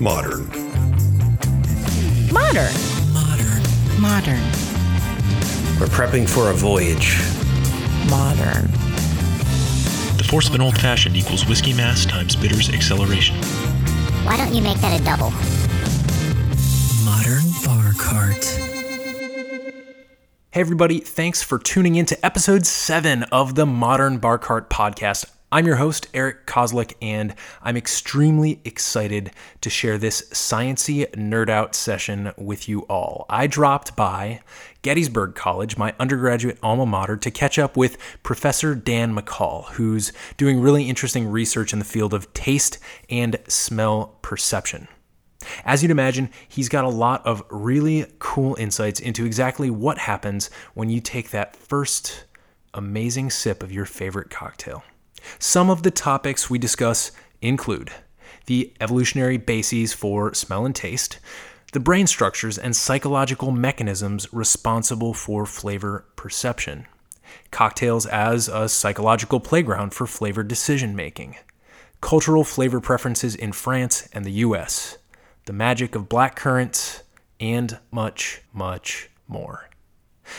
Modern. Modern. Modern. Modern. We're prepping for a voyage. Modern. The force of an old fashioned equals whiskey mass times bitters acceleration. Why don't you make that a double? Modern bar cart. Hey, everybody, thanks for tuning in to episode seven of the Modern Bar Cart podcast. I'm your host, Eric Kozlik, and I'm extremely excited to share this sciency nerd out session with you all. I dropped by Gettysburg College, my undergraduate alma mater, to catch up with Professor Dan McCall, who's doing really interesting research in the field of taste and smell perception. As you'd imagine, he's got a lot of really cool insights into exactly what happens when you take that first amazing sip of your favorite cocktail. Some of the topics we discuss include the evolutionary bases for smell and taste, the brain structures and psychological mechanisms responsible for flavor perception, cocktails as a psychological playground for flavor decision making, cultural flavor preferences in France and the US, the magic of black currants, and much, much more.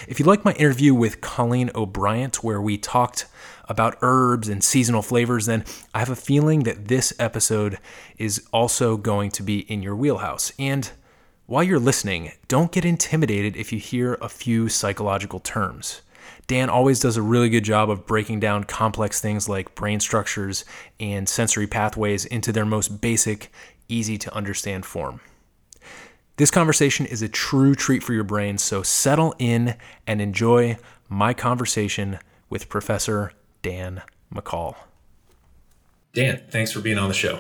If you like my interview with Colleen O'Bryant, where we talked about herbs and seasonal flavors, then I have a feeling that this episode is also going to be in your wheelhouse. And while you're listening, don't get intimidated if you hear a few psychological terms. Dan always does a really good job of breaking down complex things like brain structures and sensory pathways into their most basic, easy to understand form. This conversation is a true treat for your brain, so settle in and enjoy my conversation with Professor Dan McCall. Dan, thanks for being on the show.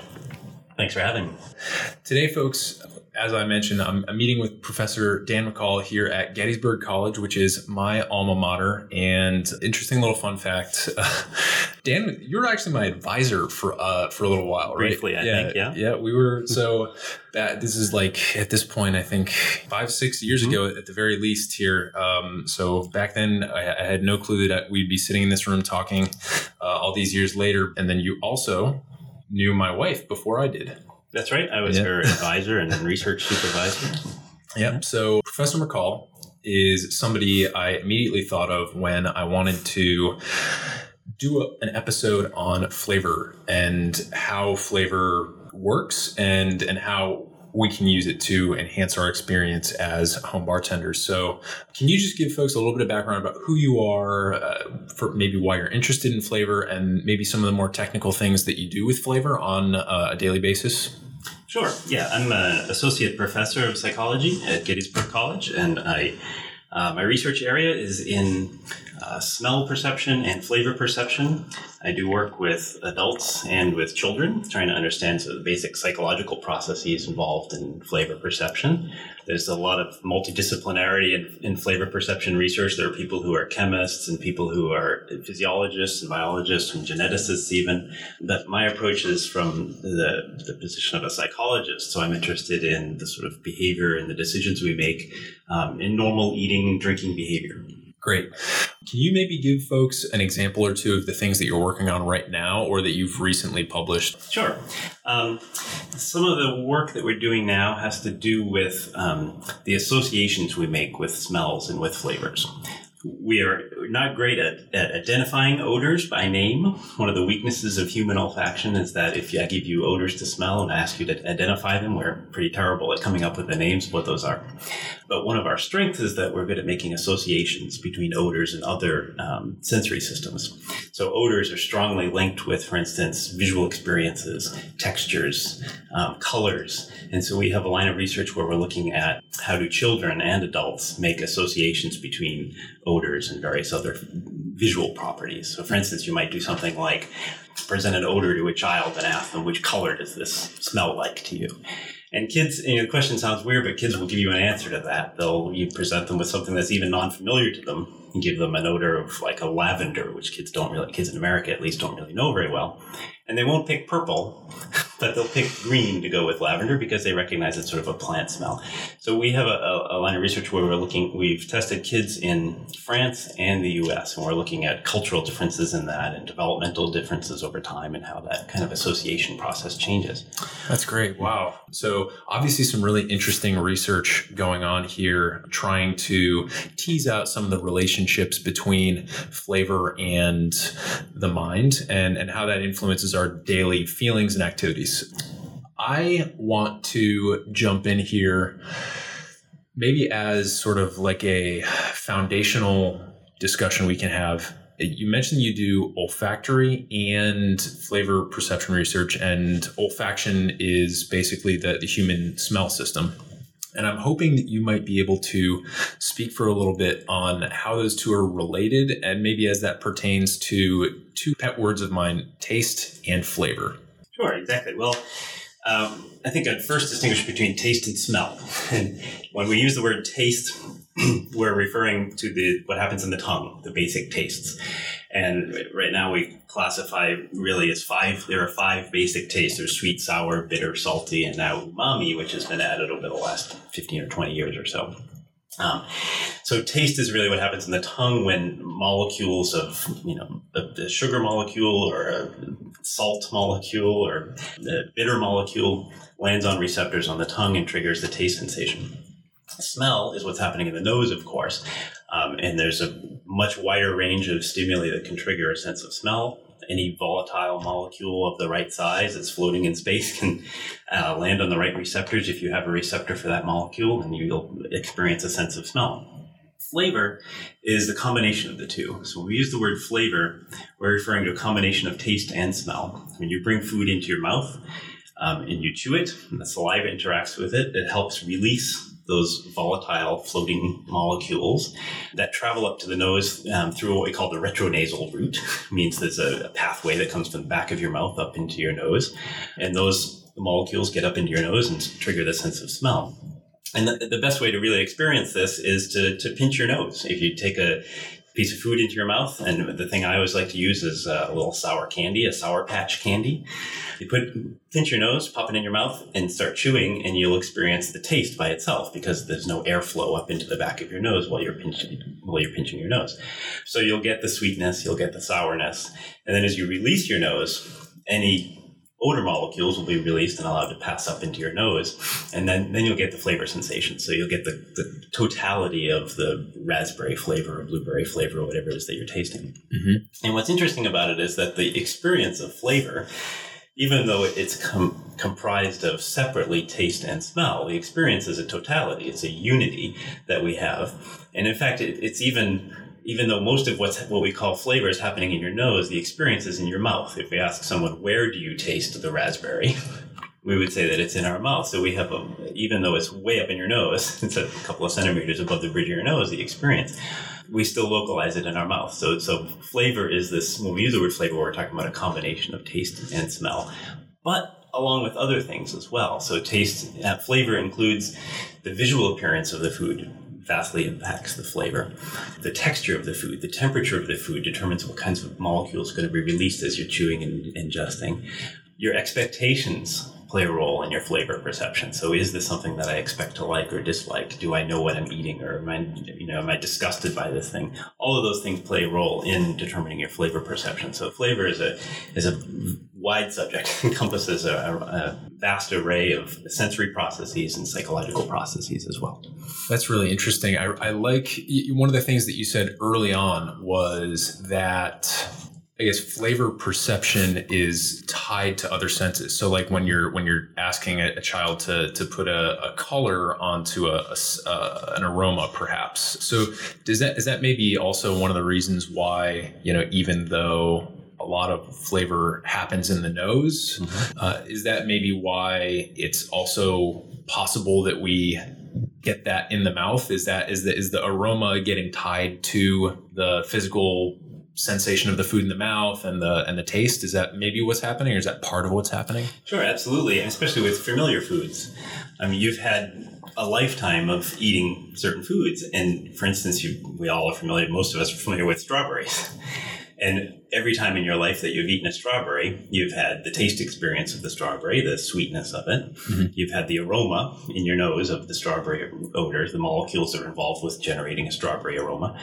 Thanks for having me. Today, folks, as I mentioned, I'm, I'm, meeting with Professor Dan McCall here at Gettysburg College, which is my alma mater. And interesting little fun fact, uh, Dan, you're actually my advisor for uh, for a little while, right? Briefly. I yeah, think, yeah. Yeah, we were so. That, this is like at this point, I think five, six years Mm-hmm. ago at the very least here. Um, so back then, I, I, had no clue that we'd be sitting in this room talking uh, all these years later. And then you also knew my wife before I did. That's right. I was Yeah. her advisor and research supervisor. Yep. So Professor McCall is somebody I immediately thought of when I wanted to do a, an episode on flavor and how flavor works and and how we can use it to enhance our experience as home bartenders. So, can you just give folks a little bit of background about who you are, uh, for maybe why you're interested in flavor, and maybe some of the more technical things that you do with flavor on uh, a daily basis? Sure. Yeah, I'm an associate professor of psychology at Gettysburg College, and I uh, my research area is in uh, smell perception and flavor perception. I do work with adults and with children, trying to understand sort of the basic psychological processes involved in flavor perception. There's a lot of multidisciplinarity in, in flavor perception research. There are people who are chemists and people who are physiologists and biologists and geneticists even. But my approach is from the, the position of a psychologist. So I'm interested in the sort of behavior and the decisions we make um, in normal eating and drinking behavior. Great. Can you maybe give folks an example or two of the things that you're working on right now or that you've recently published? Sure. Um, some of the work that we're doing now has to do with um, the associations we make with smells and with flavors. We are not great at, at identifying odors by name. One of the weaknesses of human olfaction is that if I give you odors to smell and I ask you to identify them, we're pretty terrible at coming up with the names of what those are. But one of our strengths is that we're good at making associations between odors and other um, sensory systems. So odors are strongly linked with, for instance, visual experiences, textures, um, colors. And so we have a line of research where we're looking at how do children and adults make associations between odors and various other visual properties. So for instance, you might do something like present an odor to a child and ask them, which color does this smell like to you? And kids, you know, the question sounds weird, but kids will give you an answer to that. They'll you present them with something that's even non-familiar to them. You give them an odor of like a lavender, which kids don't really, kids in America at least don't really know very well. And they won't pick purple, but they'll pick green to go with lavender because they recognize it's sort of a plant smell. So we have a, a, line of research where we're looking, we've tested kids in France and the US, and we're looking at cultural differences in that and developmental differences over time and how that kind of association process changes. That's great. Wow. So, obviously, some really interesting research going on here, trying to tease out some of the relationships between flavor and the mind and, and how that influences our daily feelings and activities. I want to jump in here, maybe as sort of like a foundational discussion we can have. You mentioned you do olfactory and flavor perception research, and olfaction is basically the, the human smell system. And I'm hoping that you might be able to speak for a little bit on how those two are related, and maybe as that pertains to two pet words of mine taste and flavor. Sure, exactly. Well, um, I think I'd first distinguish between taste and smell. And when we use the word taste, we're referring to the what happens in the tongue, the basic tastes. And right now we classify really as five. There are five basic tastes. There's sweet, sour, bitter, salty, and now umami, which has been added over the last 15 or 20 years or so. Um, so taste is really what happens in the tongue when molecules of, you know, the, the sugar molecule or a salt molecule or the bitter molecule lands on receptors on the tongue and triggers the taste sensation. Smell is what's happening in the nose, of course, um, and there's a much wider range of stimuli that can trigger a sense of smell any volatile molecule of the right size that's floating in space can uh, land on the right receptors if you have a receptor for that molecule, and you'll experience a sense of smell. Flavor is the combination of the two. So when we use the word flavor, we're referring to a combination of taste and smell. When you bring food into your mouth um, and you chew it, and the saliva interacts with it, it helps release those volatile floating molecules that travel up to the nose um, through what we call the retronasal route. Means there's a, a pathway that comes from the back of your mouth up into your nose, and those molecules get up into your nose and trigger the sense of smell. And the, the best way to really experience this is to, to pinch your nose. If you take a piece of food into your mouth. And the thing I always like to use is uh, a little sour candy, a sour patch candy. You put pinch your nose, pop it in your mouth, and start chewing, and you'll experience the taste by itself because there's no airflow up into the back of your nose while you're pinching while you're pinching your nose. So you'll get the sweetness, you'll get the sourness, and then as you release your nose, any odor molecules will be released and allowed to pass up into your nose. And then, then you'll get the flavor sensation. So you'll get the, the totality of the raspberry flavor or blueberry flavor or whatever it is that you're tasting. Mm-hmm. And what's interesting about it is that the experience of flavor, even though it's com- comprised of separately taste and smell, the experience is a totality. It's a unity that we have. And in fact, it, it's even even though most of what's what we call flavor is happening in your nose, the experience is in your mouth. If we ask someone, where do you taste the raspberry? We would say that it's in our mouth. So we have a, even though it's way up in your nose, it's a couple of centimeters above the bridge of your nose, the experience, we still localize it in our mouth. So, so flavor is this, when we use the word flavor, we're talking about a combination of taste and smell. But along with other things as well. So taste, uh, flavor includes the visual appearance of the food, vastly impacts the flavor. The texture of the food, the temperature of the food determines what kinds of molecules are going to be released as you're chewing and ingesting. Your expectations play a role in your flavor perception. So is this something that I expect to like or dislike? Do I know what I'm eating or am I, you know, am I disgusted by this thing? All of those things play a role in determining your flavor perception. So flavor is a, is a wide subject, encompasses a, a vast array of sensory processes and psychological processes as well. That's really interesting. I, I like one of the things that you said early on was that I guess flavor perception is tied to other senses. So, like when you're when you're asking a, a child to to put a, a color onto a, a uh, an aroma, perhaps. So, does that is that maybe also one of the reasons why you know even though a lot of flavor happens in the nose, mm-hmm. uh, is that maybe why it's also possible that we get that in the mouth? Is that is the is the aroma getting tied to the physical sensation of the food in the mouth and the and the taste? Is that maybe what's happening or is that part of what's happening? Sure absolutely and especially with familiar foods. I mean you've had a lifetime of eating certain foods and for instance you we all are familiar most of us are familiar with strawberries. And every time in your life that you've eaten a strawberry, you've had the taste experience of the strawberry, the sweetness of it. Mm-hmm. You've had the aroma in your nose of the strawberry odor, the molecules that are involved with generating a strawberry aroma.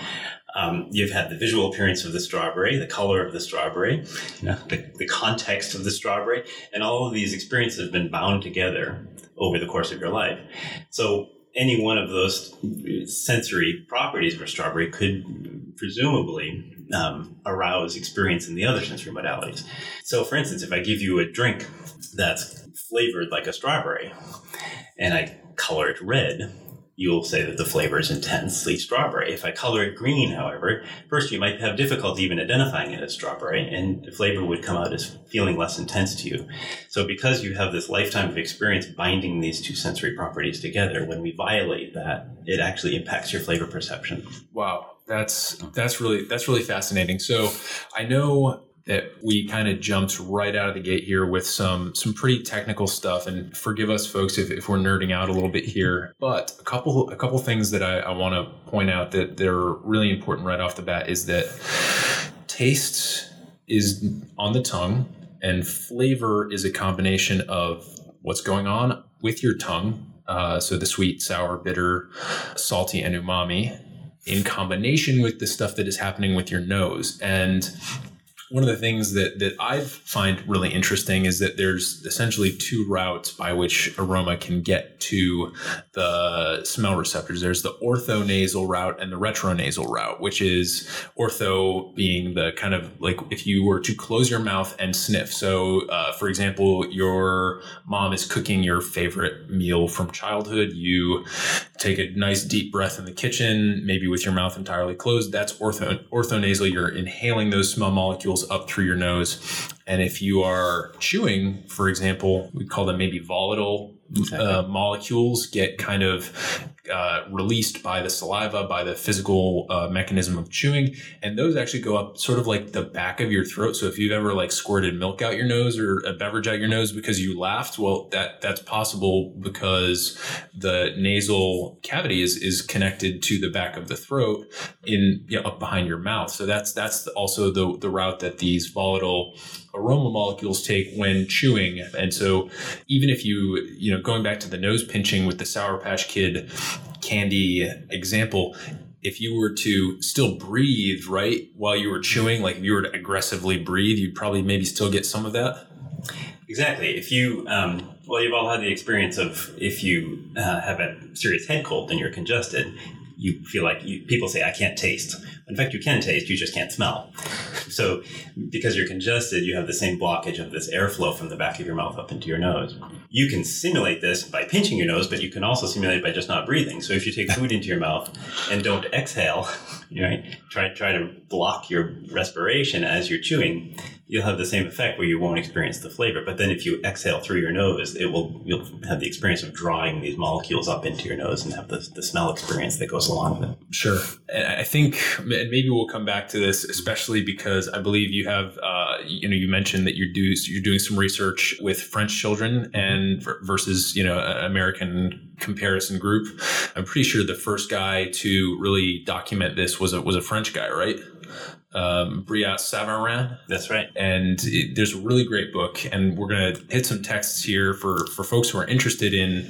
Um, you've had the visual appearance of the strawberry, the color of the strawberry, you know, the, the context of the strawberry, and all of these experiences have been bound together over the course of your life. So any one of those sensory properties of a strawberry could presumably um, arouse experience in the other sensory modalities. So, for instance, if I give you a drink that's flavored like a strawberry and I color it red, you'll say that the flavor is intensely strawberry. If I color it green, however, first you might have difficulty even identifying it as strawberry, and the flavor would come out as feeling less intense to you. So, because you have this lifetime of experience binding these two sensory properties together, when we violate that, it actually impacts your flavor perception. Wow, that's that's really that's really fascinating. So I know that we kind of jumped right out of the gate here with some some pretty technical stuff. And forgive us folks if, if we're nerding out a little bit here but a couple a couple things that i, I want to point out that they're really important right off the bat is that taste is on the tongue and flavor is a combination of what's going on with your tongue uh, so the sweet sour bitter salty and umami in combination with the stuff that is happening with your nose. And one of the things that that I find really interesting is that there's essentially two routes by which aroma can get to the smell receptors. There's the orthonasal route and the retronasal route, which is ortho being the kind of like if you were to close your mouth and sniff. So, uh, for example, your mom is cooking your favorite meal from childhood. You take a nice deep breath in the kitchen, maybe with your mouth entirely closed. That's ortho orthonasal. You're inhaling those smell molecules up through your nose. And if you are chewing, for example, we call them maybe volatile uh, molecules get kind of uh, released by the saliva, by the physical uh, mechanism of chewing, and those actually go up sort of like the back of your throat. So if you've ever like squirted milk out your nose or a beverage out your nose because you laughed, well, that that's possible because the nasal cavity is is connected to the back of the throat in you know, up behind your mouth. So that's that's also the the route that these volatile aroma molecules take when chewing. And so even if you, you know, going back to the nose pinching with the Sour Patch Kid candy example, if you were to still breathe, right, while you were chewing, like if you were to aggressively breathe, you'd probably maybe still get some of that. Exactly. If you, um, well, you've all had the experience of if you uh, have a serious head cold and you're congested, you feel like you, people say, I can't taste. In fact, you can taste, you just can't smell. So, because you're congested, you have the same blockage of this airflow from the back of your mouth up into your nose. You can simulate this by pinching your nose, but you can also simulate by just not breathing. So, if you take food into your mouth and don't exhale, right, try try to block your respiration as you're chewing, you'll have the same effect where you won't experience the flavor. But then if you exhale through your nose, it will you'll have the experience of drawing these molecules up into your nose and have the, the smell experience that goes along with it. Sure. And I think and maybe we'll come back to this, especially because I believe you have, uh, you know, you mentioned that you're, do, you're doing some research with French children and versus, you know, American comparison group. I'm pretty sure the first guy to really document this was a, was a French guy, right? Um, Savarin. That's right. And it, there's a really great book, and we're going to hit some texts here for, for folks who are interested in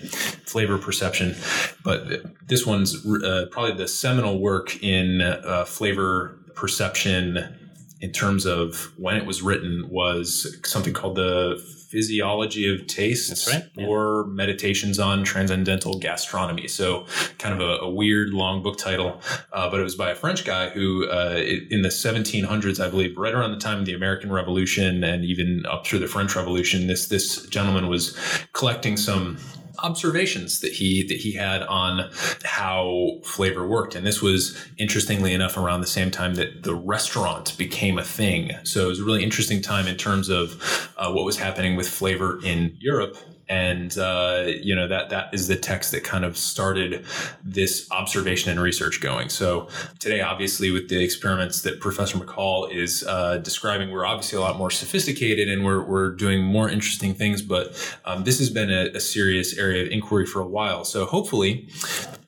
flavor perception. But this one's uh, probably the seminal work in uh, flavor perception in terms of when it was written was something called the Physiology of Taste right, yeah. or Meditations on Transcendental Gastronomy. So, kind of a, a weird long book title, uh, but it was by a French guy who, uh, in the 1700s, I believe, right around the time of the American Revolution and even up through the French Revolution, this this gentleman was collecting some observations that he that he had on how flavor worked. And this was interestingly enough around the same time that the restaurant became a thing. So it was a really interesting time in terms of uh, what was happening with flavor in Europe and uh, you know that that is the text that kind of started this observation and research going. So today, obviously, with the experiments that Professor McCall is uh, describing, we're obviously a lot more sophisticated and we're we're doing more interesting things. But um, this has been a, a serious area of inquiry for a while. So hopefully,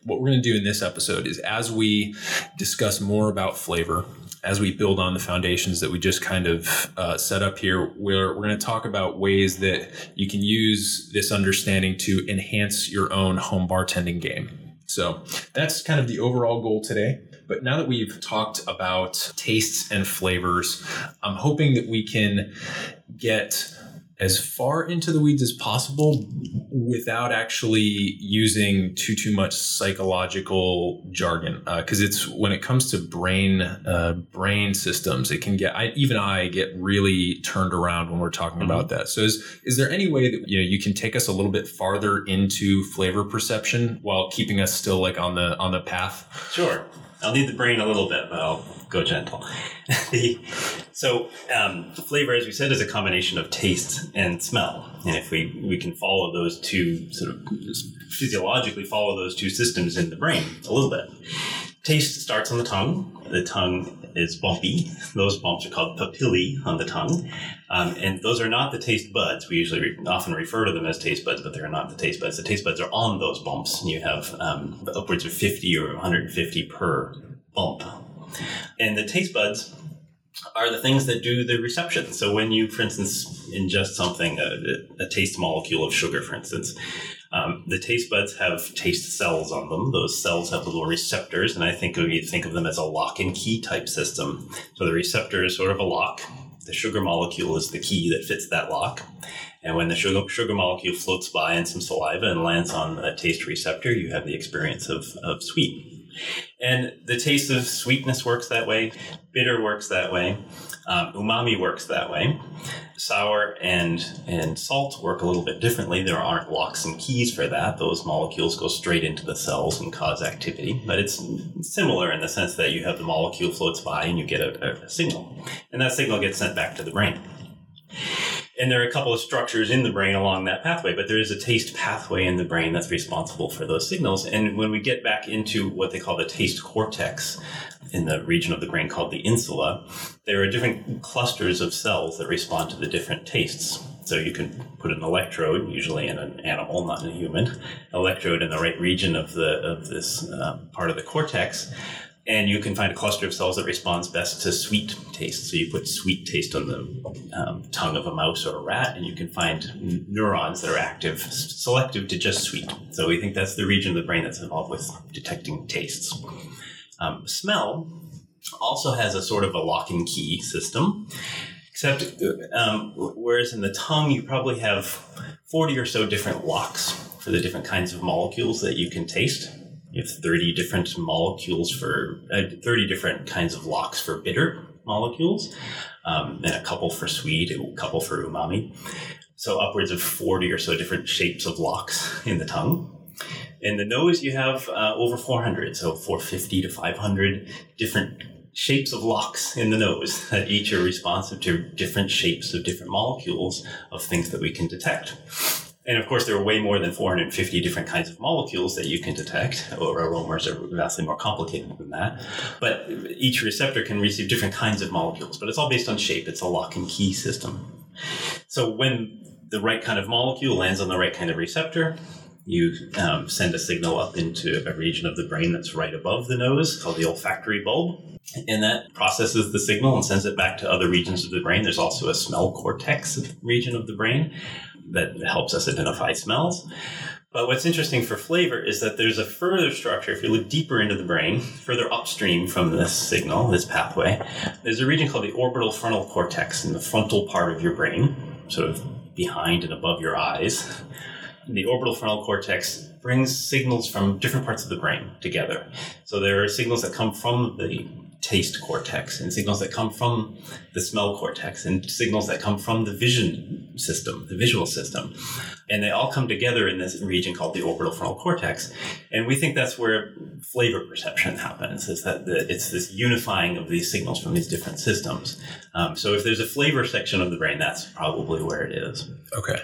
what we're going to do in this episode is as we discuss more about flavor as we build on the foundations that we just kind of uh, set up here, we're, we're going to talk about ways that you can use this understanding to enhance your own home bartending game. So that's kind of the overall goal today. But now that we've talked about tastes and flavors, I'm hoping that we can get as far into the weeds as possible without actually using too too much psychological jargon because uh, it's when it comes to brain uh, brain systems it can get I, even I get really turned around when we're talking mm-hmm. about that. So is is there any way that you know you can take us a little bit farther into flavor perception while keeping us still like on the on the path? Sure I'll need the brain a little bit, but I'll go gentle. so, um, flavor, as we said, is a combination of taste and smell. And if we, we can follow those two, sort of physiologically follow those two systems in the brain a little bit. Taste starts on the tongue. The tongue is bumpy. Those bumps are called papillae on the tongue. Um, and those are not the taste buds. We usually re- often refer to them as taste buds, but they're not the taste buds. The taste buds are on those bumps. And you have um, upwards of 50 or 150 per bump. And the taste buds are the things that do the reception. So when you, for instance, ingest something, a, a taste molecule of sugar, for instance, um, the taste buds have taste cells on them. Those cells have little receptors, and I think we think of them as a lock and key type system. So the receptor is sort of a lock. The sugar molecule is the key that fits that lock. And when the sugar, sugar molecule floats by in some saliva and lands on a taste receptor, you have the experience of, of sweet. And the taste of sweetness works that way, bitter works that way, um, umami works that way. Sour and and salt work a little bit differently. There aren't locks and keys for that. Those molecules go straight into the cells and cause activity. But it's similar in the sense that you have the molecule floats by and you get a, a signal, and that signal gets sent back to the brain and there are a couple of structures in the brain along that pathway, but there is a taste pathway in the brain that's responsible for those signals. And when we get back into what they call the taste cortex in the region of the brain called the insula, there are different clusters of cells that respond to the different tastes. So you can put an electrode, usually in an animal, not in a human, electrode in the right region of the of this uh, part of the cortex and you can find a cluster of cells that responds best to sweet taste. So you put sweet taste on the um, tongue of a mouse or a rat, and you can find neurons that are active, selective to just sweet. So we think that's the region of the brain that's involved with detecting tastes. Um, smell also has a sort of a lock and key system, except um, whereas in the tongue you probably have 40 or so different locks for the different kinds of molecules that you can taste. You have 30 different molecules for uh, 30 different kinds of locks for bitter molecules, um, and a couple for sweet, a couple for umami. So upwards of 40 or so different shapes of locks in the tongue. In the nose, you have uh, over 400, so 450 to 500 different shapes of locks in the nose that each are responsive to different shapes of different molecules of things that we can detect. And of course, there are way more than 450 different kinds of molecules that you can detect, or aromas are vastly more complicated than that. But each receptor can receive different kinds of molecules, but it's all based on shape. It's a lock and key system. So when the right kind of molecule lands on the right kind of receptor, you um, send a signal up into a region of the brain that's right above the nose called the olfactory bulb. And that processes the signal and sends it back to other regions of the brain. There's also a smell cortex region of the brain that helps us identify smells. But what's interesting for flavor is that there's a further structure. If you look deeper into the brain, further upstream from this signal, this pathway, there's a region called the orbital frontal cortex in the frontal part of your brain, sort of behind and above your eyes. The orbital frontal cortex brings signals from different parts of the brain together. So there are signals that come from the taste cortex and signals that come from the smell cortex and signals that come from the vision system, the visual system. And they all come together in this region called the orbital frontal cortex. And we think that's where flavor perception happens, is that the, it's this unifying of these signals from these different systems. Um, so if there's a flavor section of the brain, that's probably where it is. Okay.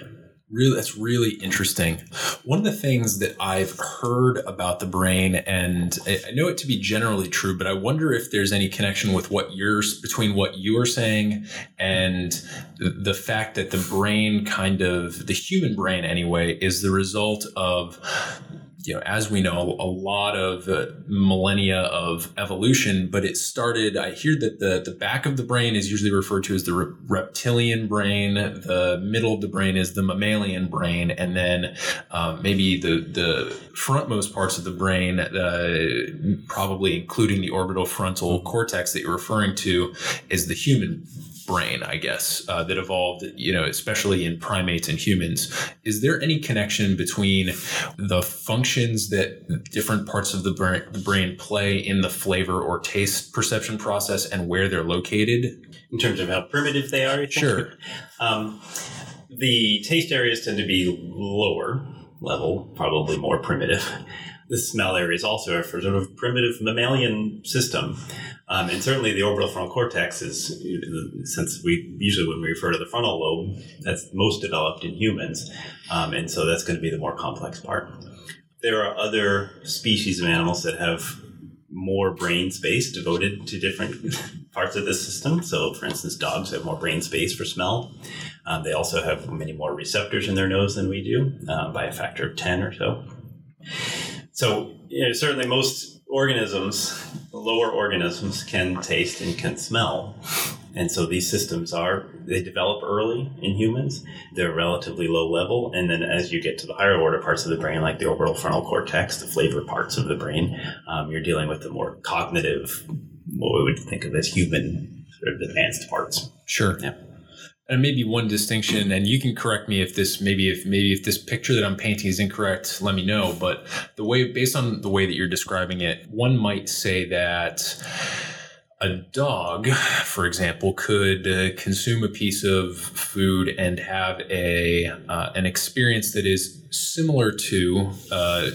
Really, that's really interesting. One of the things that I've heard about the brain, and I know it to be generally true, but I wonder if there's any connection with what you're between what you're saying and the fact that the brain, kind of the human brain anyway, is the result of you know, as we know, a lot of uh, millennia of evolution, but it started. I hear that the the back of the brain is usually referred to as the re- reptilian brain. The middle of the brain is the mammalian brain, and then um, maybe the the frontmost parts of the brain, uh, probably including the orbital frontal cortex that you're referring to, is the human brain, I guess, uh, that evolved, you know, especially in primates and humans. Is there any connection between the functions that different parts of the brain, the brain play in the flavor or taste perception process and where they're located? In terms of how primitive they are? Sure. Um, the taste areas tend to be lower level, probably more primitive. The smell areas also are for sort of primitive mammalian system. Um, and certainly the orbital frontal cortex is, since we usually when we refer to the frontal lobe, that's most developed in humans. Um, and so that's going to be the more complex part. There are other species of animals that have more brain space devoted to different parts of the system. So, for instance, dogs have more brain space for smell. Um, they also have many more receptors in their nose than we do, um, by a factor of 10 or so. So, you know, certainly most organisms, lower organisms, can taste and can smell. And so these systems are, they develop early in humans. They're relatively low level. And then as you get to the higher order parts of the brain, like the orbital frontal cortex, the flavor parts of the brain, um, you're dealing with the more cognitive, what we would think of as human sort of advanced parts. Sure. Yeah. And maybe one distinction, and you can correct me if this maybe if maybe if this picture that I'm painting is incorrect, let me know. But the way based on the way that you're describing it, one might say that a dog, for example, could uh, consume a piece of food and have a uh, an experience that is similar to uh,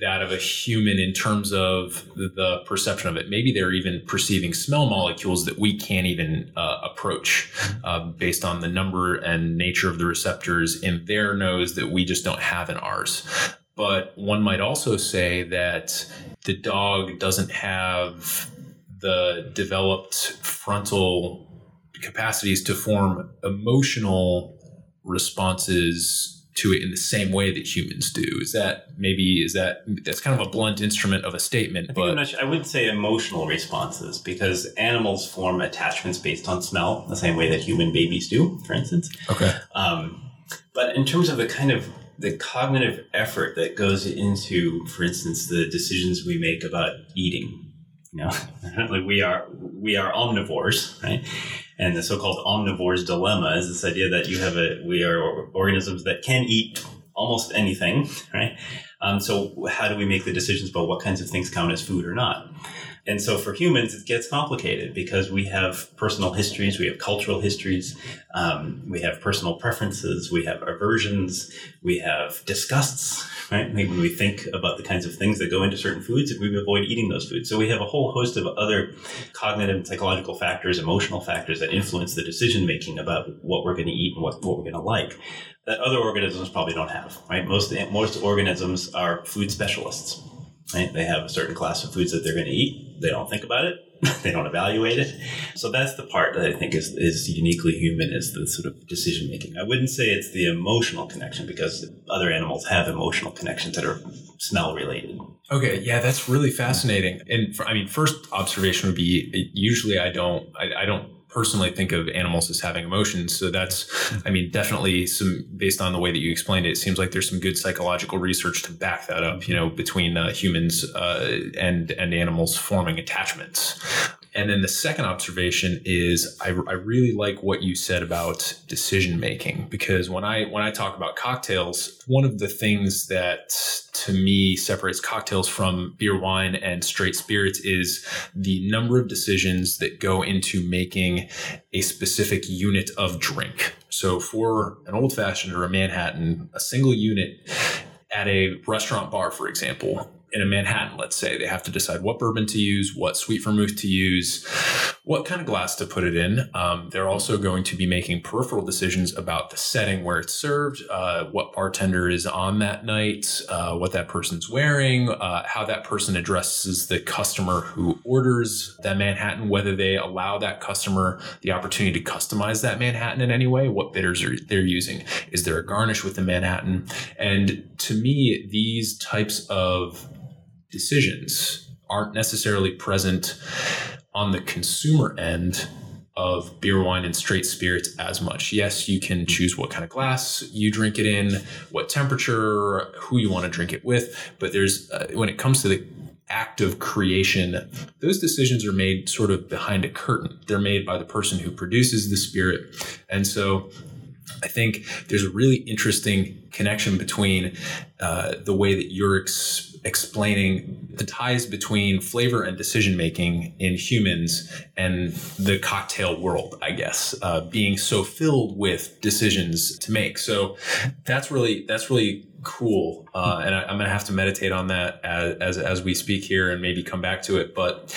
that of a human in terms of the perception of it. Maybe they're even perceiving smell molecules that we can't even uh, approach uh, based on the number and nature of the receptors in their nose that we just don't have in ours. But one might also say that the dog doesn't have the developed frontal capacities to form emotional responses to it in the same way that humans do. Is that maybe is that that's kind of a blunt instrument of a statement, I, but much, I would say emotional responses because animals form attachments based on smell, the same way that human babies do, for instance. okay. Um, but in terms of the kind of the cognitive effort that goes into, for instance, the decisions we make about eating, know, like we are we are omnivores, right? And the so-called omnivore's dilemma is this idea that you have a we are organisms that can eat almost anything, right? Um, so how do we make the decisions about what kinds of things count as food or not? And so for humans, it gets complicated because we have personal histories, we have cultural histories, um, we have personal preferences, we have aversions, we have disgusts, right? When we think about the kinds of things that go into certain foods, we avoid eating those foods. So we have a whole host of other cognitive and psychological factors, emotional factors that influence the decision making about what we're going to eat and what, what we're going to like that other organisms probably don't have, right? Most, most organisms are food specialists. Right? They have a certain class of foods that they're going to eat. They don't think about it. they don't evaluate it. So that's the part that I think is, is uniquely human is the sort of decision making. I wouldn't say it's the emotional connection because other animals have emotional connections that are smell related. Okay, yeah, that's really fascinating. And for, I mean, first observation would be usually I don't I, I don't personally think of animals as having emotions. So that's, I mean, definitely some based on the way that you explained it, it seems like there's some good psychological research to back that up. You know, between uh, humans uh, and and animals forming attachments. And then the second observation is I, I really like what you said about decision making because when I when I talk about cocktails, one of the things that to me separates cocktails from beer, wine, and straight spirits is the number of decisions that go into making a specific unit of drink. So for an old fashioned or a Manhattan, a single unit at a restaurant bar, for example, in a Manhattan, let's say, they have to decide what bourbon to use, what sweet vermouth to use, what kind of glass to put it in. Um, they're also going to be making peripheral decisions about the setting where it's served, uh, what bartender is on that night, uh, what that person's wearing, uh, how that person addresses the customer who orders that Manhattan, whether they allow that customer the opportunity to customize that Manhattan in any way, what bitters are they're using. Is there a garnish with the Manhattan? And to me, these types of decisions aren't necessarily present on the consumer end of beer, wine, and straight spirits as much. Yes, you can choose what kind of glass you drink it in, what temperature, who you want to drink it with, but there's uh, when it comes to the act of creation, those decisions are made sort of behind a curtain. They're made by the person who produces the spirit. And so I think there's a really interesting connection between uh, the way that you're ex- explaining the ties between flavor and decision making in humans and the cocktail world, I guess, uh, being so filled with decisions to make. So that's really that's really cool, uh, and I, am gonna have to meditate on that as, as as we speak here and maybe come back to it. But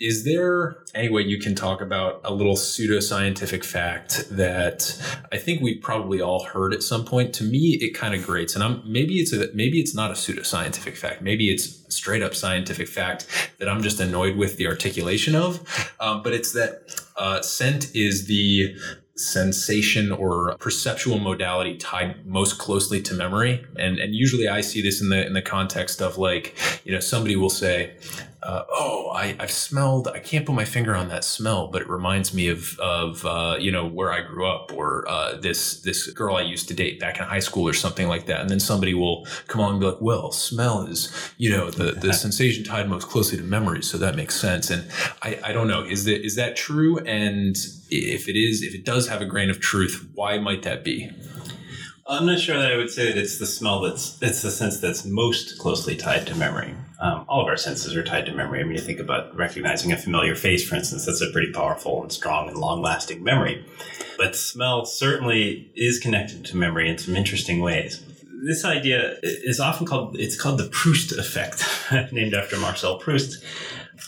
is there any way you can talk about a little pseudoscientific fact that I think we probably all heard at some point? To me, it kind of grates, and I'm maybe it's a maybe it's not a pseudoscientific fact. Maybe it's straight up scientific fact that I'm just annoyed with the articulation of. Um, but it's that uh, scent is the sensation or perceptual modality tied most closely to memory and and usually i see this in the in the context of like you know somebody will say uh, oh, I, I've smelled, I can't put my finger on that smell, but it reminds me of, of uh, you know, where I grew up or uh, this, this girl I used to date back in high school or something like that. And then somebody will come along and be like, well, smell is, you know, the, the sensation tied most closely to memory. So that makes sense. And I, I don't know, is that, is that true? And if it is, if it does have a grain of truth, why might that be? I'm not sure that I would say that it's the smell that's it's the sense that's most closely tied to memory. Um, all of our senses are tied to memory. I mean, you think about recognizing a familiar face, for instance, that's a pretty powerful and strong and long lasting memory. But smell certainly is connected to memory in some interesting ways. This idea is often called it's called the Proust effect, named after Marcel Proust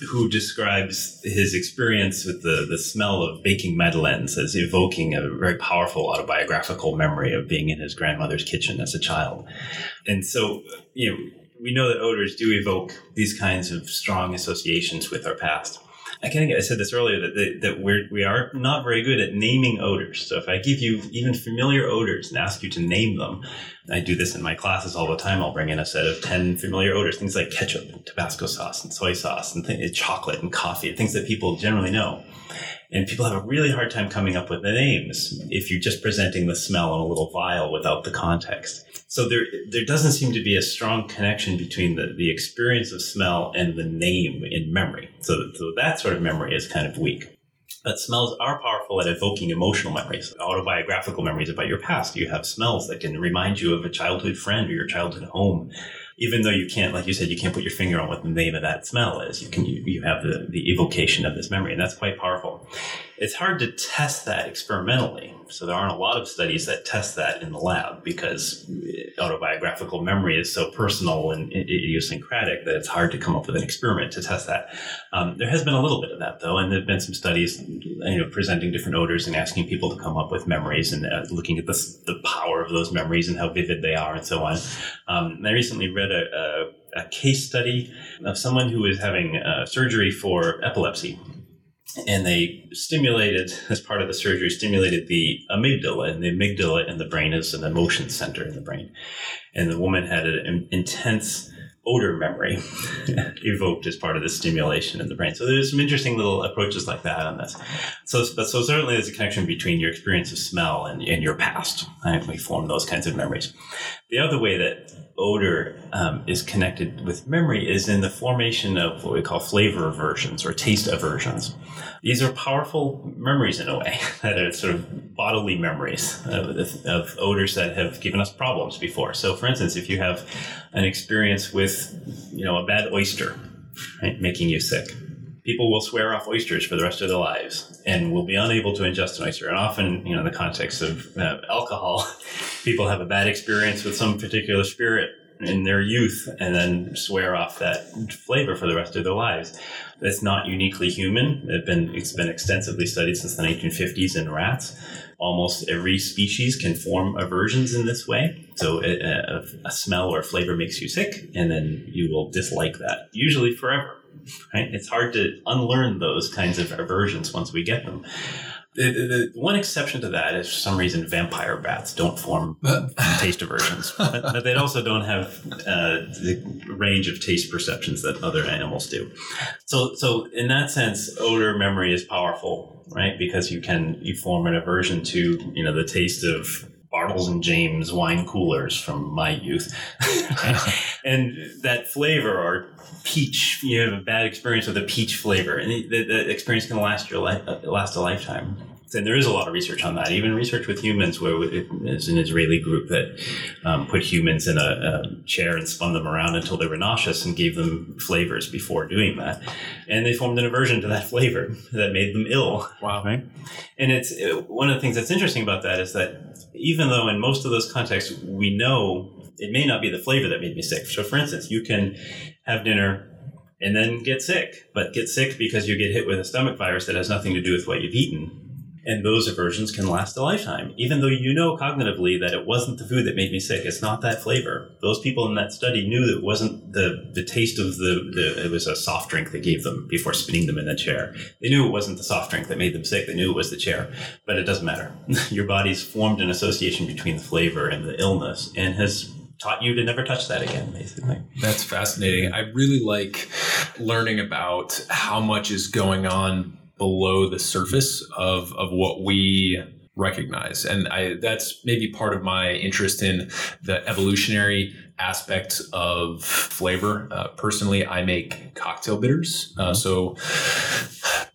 who describes his experience with the, the smell of baking madeleines as evoking a very powerful autobiographical memory of being in his grandmother's kitchen as a child. And so, you know, we know that odors do evoke these kinds of strong associations with our past. I think I said this earlier that, that we're, we are not very good at naming odors. So if I give you even familiar odors and ask you to name them, I do this in my classes all the time. I'll bring in a set of 10 familiar odors, things like ketchup and Tabasco sauce and soy sauce and th- chocolate and coffee, things that people generally know. And people have a really hard time coming up with the names if you're just presenting the smell in a little vial without the context. So there, there doesn't seem to be a strong connection between the, the experience of smell and the name in memory. So, so that sort of memory is kind of weak. But smells are powerful at evoking emotional memories, autobiographical memories about your past. You have smells that can remind you of a childhood friend or your childhood home. Even though you can't, like you said, you can't put your finger on what the name of that smell is. You can, you, you have the, the evocation of this memory, and that's quite powerful. It's hard to test that experimentally. So there aren't a lot of studies that test that in the lab because autobiographical memory is so personal and idiosyncratic that it's hard to come up with an experiment to test that. Um, there has been a little bit of that though, and there've been some studies, you know, presenting different odors and asking people to come up with memories and uh, looking at the, the power of those memories and how vivid they are and so on. Um, I recently read a, a, a, case study of someone who was having uh, surgery for epilepsy and they stimulated as part of the surgery stimulated the amygdala and the amygdala in the brain is an emotion center in the brain. And the woman had an intense odor memory evoked as part of the stimulation in the brain. So there's some interesting little approaches like that on this. So but so certainly there's a connection between your experience of smell and, and your past right? we form those kinds of memories. The other way that odor um, is connected with memory is in the formation of what we call flavor aversions or taste aversions. These are powerful memories in a way that are sort of bodily memories of, of, odors that have given us problems before. So, for instance, if you have an experience with, you know, a bad oyster, right, making you sick, people will swear off oysters for the rest of their lives and will be unable to ingest an oyster. And often, you know, in the context of uh, alcohol, people have a bad experience with some particular spirit in their youth and then swear off that flavor for the rest of their lives. It's not uniquely human. It's been it's been extensively studied since the 1950s in rats. Almost every species can form aversions in this way. So a, a, a smell or flavor makes you sick, and then you will dislike that, usually forever. Right? It's hard to unlearn those kinds of aversions once we get them. The, the, the one exception to that is for some reason vampire bats don't form taste aversions, but, but they also don't have uh, the range of taste perceptions that other animals do. So, so in that sense, odor memory is powerful, right? Because you can you form an aversion to you know the taste of Bartles and Jaymes wine coolers from my youth, and that flavor or peach. You have a bad experience with a peach flavor, and the experience can last your life, last a lifetime. And there is a lot of research on that, even research with humans, where it's an Israeli group that um, put humans in a, a, chair and spun them around until they were nauseous and gave them flavors before doing that. And they formed an aversion to that flavor that made them ill. Wow. Right? And it's one of the things that's interesting about that is that even though in most of those contexts we know it may not be the flavor that made me sick. So, for instance, you can have dinner and then get sick, but get sick because you get hit with a stomach virus that has nothing to do with what you've eaten. And those aversions can last a lifetime, even though you know cognitively that it wasn't the food that made me sick. It's not that flavor. Those people in that study knew that it wasn't the, the taste of the, the, it was a soft drink they gave them before spinning them in the chair. They knew it wasn't the soft drink that made them sick. They knew it was the chair, but it doesn't matter. Your body's formed an association between the flavor and the illness and has taught you to never touch that again, basically. That's fascinating. I really like learning about how much is going on below the surface of, of what we recognize. And I, that's maybe part of my interest in the evolutionary aspect of flavor. Uh, personally, I make cocktail bitters. Uh, so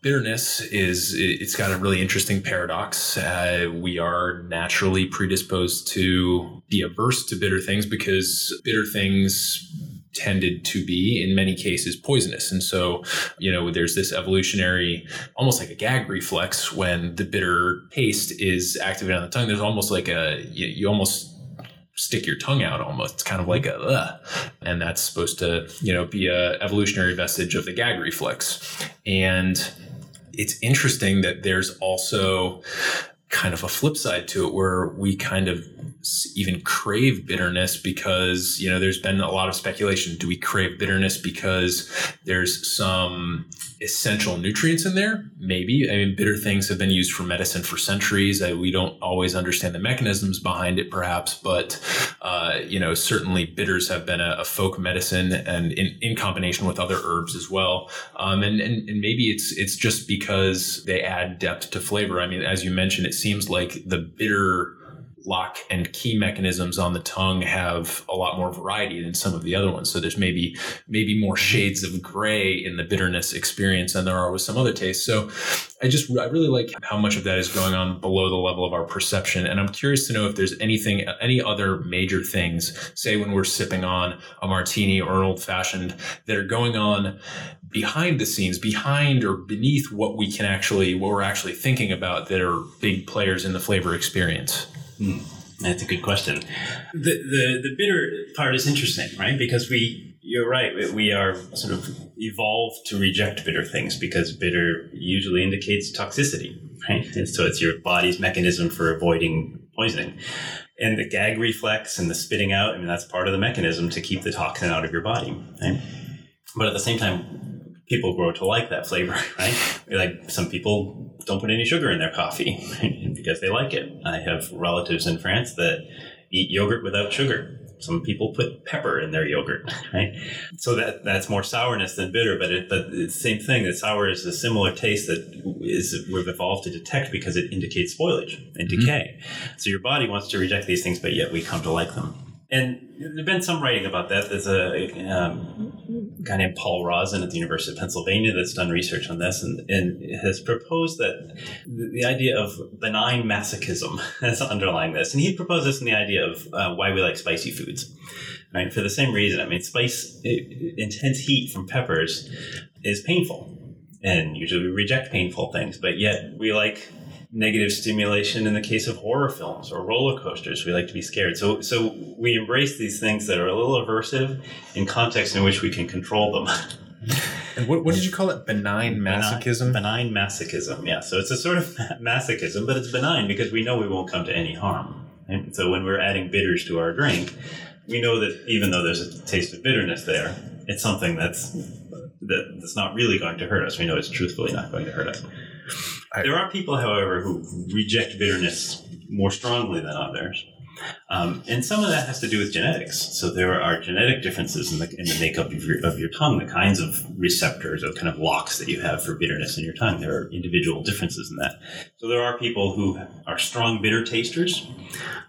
bitterness is, it's got a really interesting paradox. Uh, we are naturally predisposed to be averse to bitter things because bitter things tended to be in many cases poisonous. And so you know there's this evolutionary almost like a gag reflex when the bitter taste is activated on the tongue. There's almost like a you, you almost stick your tongue out almost. It's kind of like a Ugh. and that's supposed to you know be a evolutionary vestige of the gag reflex. And it's interesting that there's also kind of a flip side to it where we kind of even crave bitterness because you know there's been a lot of speculation. Do we crave bitterness because there's some essential nutrients in there? Maybe. I mean bitter things have been used for medicine for centuries. We don't always understand the mechanisms behind it perhaps but uh, you know certainly bitters have been a, a folk medicine and in, in, combination with other herbs as well. Um, and, and, and maybe it's it's just because they add depth to flavor. I mean as you mentioned it seems like the bitter lock and key mechanisms on the tongue have a lot more variety than some of the other ones. So there's maybe maybe more mm-hmm. shades of gray in the bitterness experience than there are with some other tastes. So I just I really like how much of that is going on below the level of our perception. And I'm curious to know if there's anything any other major things, say when we're sipping on a martini or an old fashioned, that are going on behind the scenes, behind or beneath what we can actually what we're actually thinking about that are big players in the flavor experience. Hmm. That's a good question. The, the the bitter part is interesting, right? Because we, you're right, we are sort of evolved to reject bitter things because bitter usually indicates toxicity, right? And so it's your body's mechanism for avoiding poisoning. And the gag reflex and the spitting out, I mean, that's part of the mechanism to keep the toxin out of your body, right? But at the same time, people grow to like that flavor, right? Like some people don't put any sugar in their coffee because they like it. I have relatives in France that eat yogurt without sugar. Some people put pepper in their yogurt, right? So that that's more sourness than bitter, but it, but it's the same thing. That sour is a similar taste that is we've evolved to detect because it indicates spoilage and mm-hmm. decay. Mm-hmm. So your body wants to reject these things, but yet we come to like them. And there's been some writing about that. There's a um, guy named Paul Rozin at the University of Pennsylvania that's done research on this and, and has proposed that the, the idea of benign masochism is underlying this. And he proposed this in the idea of uh, why we like spicy foods. Right? For the same reason. I mean, spice, it, intense heat from peppers is painful. And usually we reject painful things, but yet we like negative stimulation in the case of horror films or roller coasters. We like to be scared. So, so we embrace these things that are a little aversive in contexts in which we can control them. And what, what did you call it? Benign masochism? Benign, benign masochism, yeah. So it's a sort of masochism, but it's benign because we know we won't come to any harm. And so when we're adding bitters to our drink, we know that even though there's a taste of bitterness there, it's something that's that, that's not really going to hurt us. We know it's truthfully not going to hurt us. I- there are people, however, who reject bitterness more strongly than others. Um, and some of that has to do with genetics. So there are genetic differences in the, in the makeup of your, of your tongue, the kinds of receptors or kind of locks that you have for bitterness in your tongue. There are individual differences in that. So there are people who are strong bitter tasters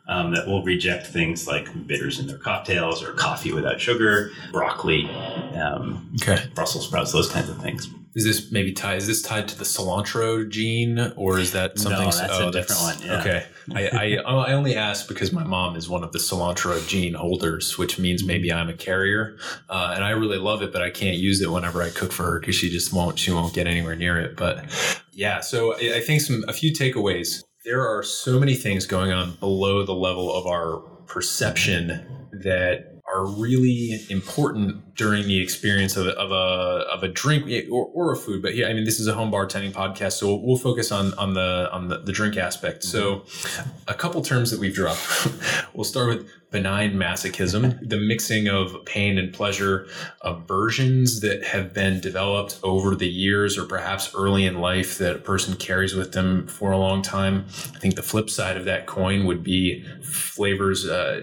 um, that will reject things like bitters in their cocktails or coffee without sugar, broccoli, um, Okay. Brussels sprouts, those kinds of things. Is this maybe tied? Is this tied to the cilantro gene, or is that something? No, that's a different one, yeah. Okay, I, I I only ask because my mom is one of the cilantro gene holders, which means maybe I'm a carrier, uh, and I really love it, but I can't use it whenever I cook for her because she just won't. She won't get anywhere near it. But yeah, so I I think some a few takeaways. There are so many things going on below the level of our perception that are really important during the experience of, of a of a drink or, or a food. But yeah, I mean, this is a home bartending podcast, so we'll, we'll focus on on the on the, the drink aspect. So, mm-hmm. a couple terms that we've dropped. we'll start with benign masochism, the mixing of pain and pleasure, aversions that have been developed over the years or perhaps early in life that a person carries with them for a long time. I think the flip side of that coin would be flavors. Uh,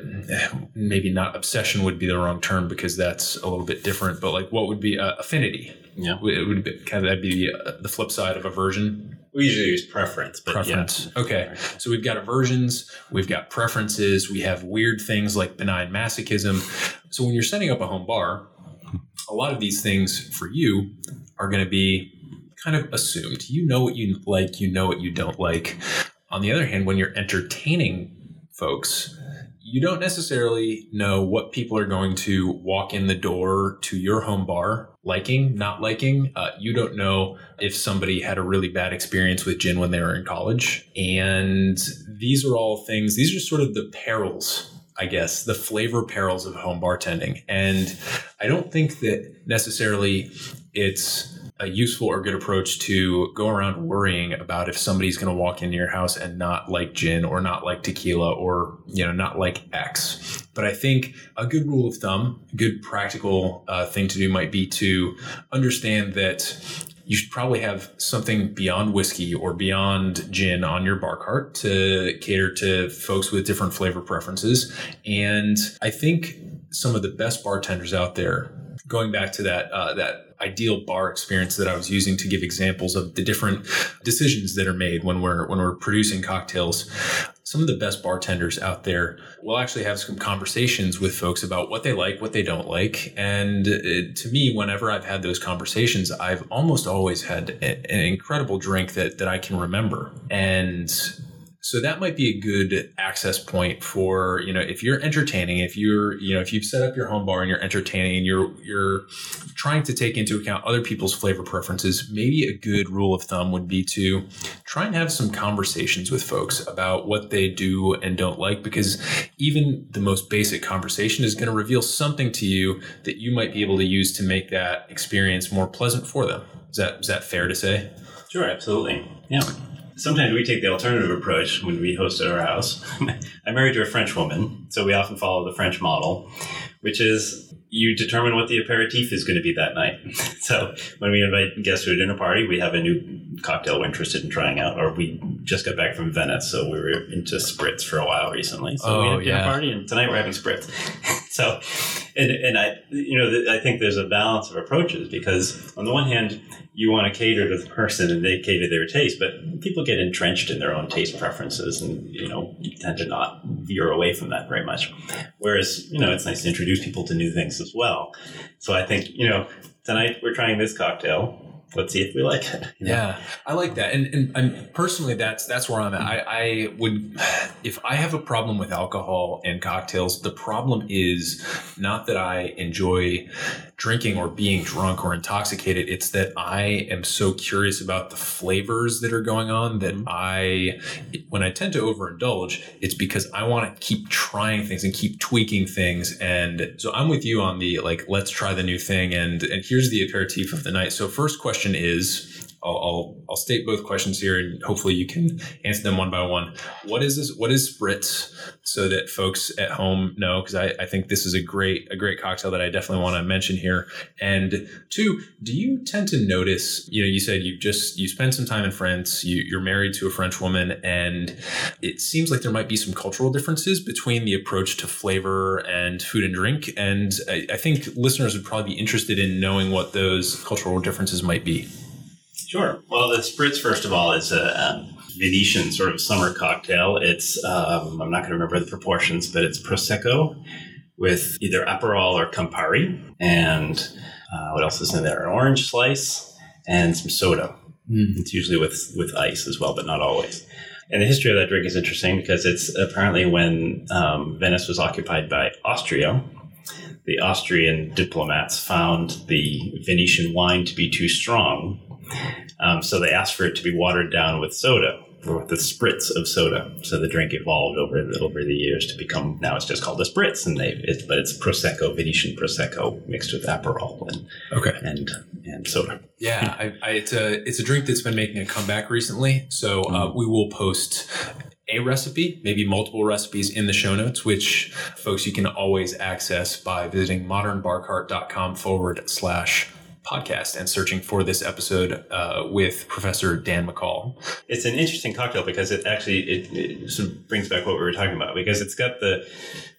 maybe not obsession would be the wrong term because that's a little bit different. But like, what would be uh, affinity? Yeah. It would be, kind of that'd be the, uh, the flip side of aversion We usually use preference, but preference. yeah. Okay. So we've got aversions, we've got preferences, we have weird things like benign masochism. So when you're setting up a home bar, a lot of these things for you are going to be kind of assumed. You know what you like, you know what you don't like. On the other hand, when you're entertaining folks, you don't necessarily know what people are going to walk in the door to your home bar liking, not liking. Uh, you don't know if somebody had a really bad experience with gin when they were in college. And these are all things, these are sort of the perils. I guess the flavor perils of home bartending. And I don't think that necessarily it's a useful or good approach to go around worrying about if somebody's going to walk into your house and not like gin or not like tequila or you know not like X. But I think a good rule of thumb, a good practical uh, thing to do might be to understand that you should probably have something beyond whiskey or beyond gin on your bar cart to cater to folks with different flavor preferences. And I think some of the best bartenders out there, going back to that uh, that ideal bar experience that I was using to give examples of the different decisions that are made when we're when we're producing cocktails. Some of the best bartenders out there will actually have some conversations with folks about what they like, what they don't like. And uh, to me, whenever I've had those conversations, I've almost always had a- an incredible drink that, that I can remember. And so that might be a good access point for, you know, if you're entertaining, if you're, you know, if you've set up your home bar and you're entertaining and you're you're trying to take into account other people's flavor preferences, maybe a good rule of thumb would be to try and have some conversations with folks about what they do and don't like because even the most basic conversation is going to reveal something to you that you might be able to use to make that experience more pleasant for them. Is that is that fair to say? Sure, absolutely. Yeah. Sometimes we take the alternative approach when we host at our house. I'm married to a French woman, so we often follow the French model, which is you determine what the aperitif is going to be that night. so when we invite guests to a dinner party, we have a new cocktail we're interested in trying out, or we just got back from Venice, so we were into spritz for a while recently. So we Oh, had a dinner yeah. party, and tonight we're having spritz. so, and and I, you know, I think there's a balance of approaches because on the one hand, you want to cater to the person and they cater their taste, but people get entrenched in their own taste preferences, and you know, tend to not veer away from that very much. Whereas, you know, it's nice to introduce people to new things as well. So I think, you know, tonight we're trying this cocktail. Let's see if we like it. you know? Yeah, I like that, and, and personally, that's that's where I'm at. I, I would, if I have a problem with alcohol and cocktails, the problem is not that I enjoy drinking or being drunk or intoxicated. It's that I am so curious about the flavors that are going on that mm-hmm. I, when I tend to overindulge, it's because I want to keep trying things and keep tweaking things. And so I'm with you on the like, let's try the new thing. And, and here's the aperitif of the night. So first question is, I'll, I'll, I'll state both questions here and hopefully you can answer them one by one. What is this? What is spritz so that folks at home know? Cause I, I think this is a great, a great cocktail that I definitely want to mention here. And two, do you tend to notice, you know, you said you just, you spent some time in France, you, you're married to a French woman and it seems like there might be some cultural differences between the approach to flavor and food and drink. And I, I think listeners would probably be interested in knowing what those cultural differences might be. Sure. Well, the spritz, first of all, is a um, Venetian sort of summer cocktail. It's um, I'm not going to remember the proportions, but it's prosecco with either aperol or campari, and uh, what else is in there? An orange slice and some soda. Mm. It's usually with with ice as well, but not always. And the history of that drink is interesting because it's apparently when um, Venice was occupied by Austria, the Austrian diplomats found the Venetian wine to be too strong um, so they asked for it to be watered down with soda or with the spritz of soda. So the drink evolved over over the years to become now it's just called a spritz, and they it, but it's prosecco, Venetian prosecco mixed with aperol and okay and and soda. Yeah, I, I, it's a it's a drink that's been making a comeback recently. So uh, mm. we will post a recipe, maybe multiple recipes in the show notes, which folks you can always access by visiting modernbarcart.com forward slash podcast and searching for this episode uh, with Professor Dan McCall. It's an interesting cocktail because it actually it, it, sort of brings back what we were talking about because it's got the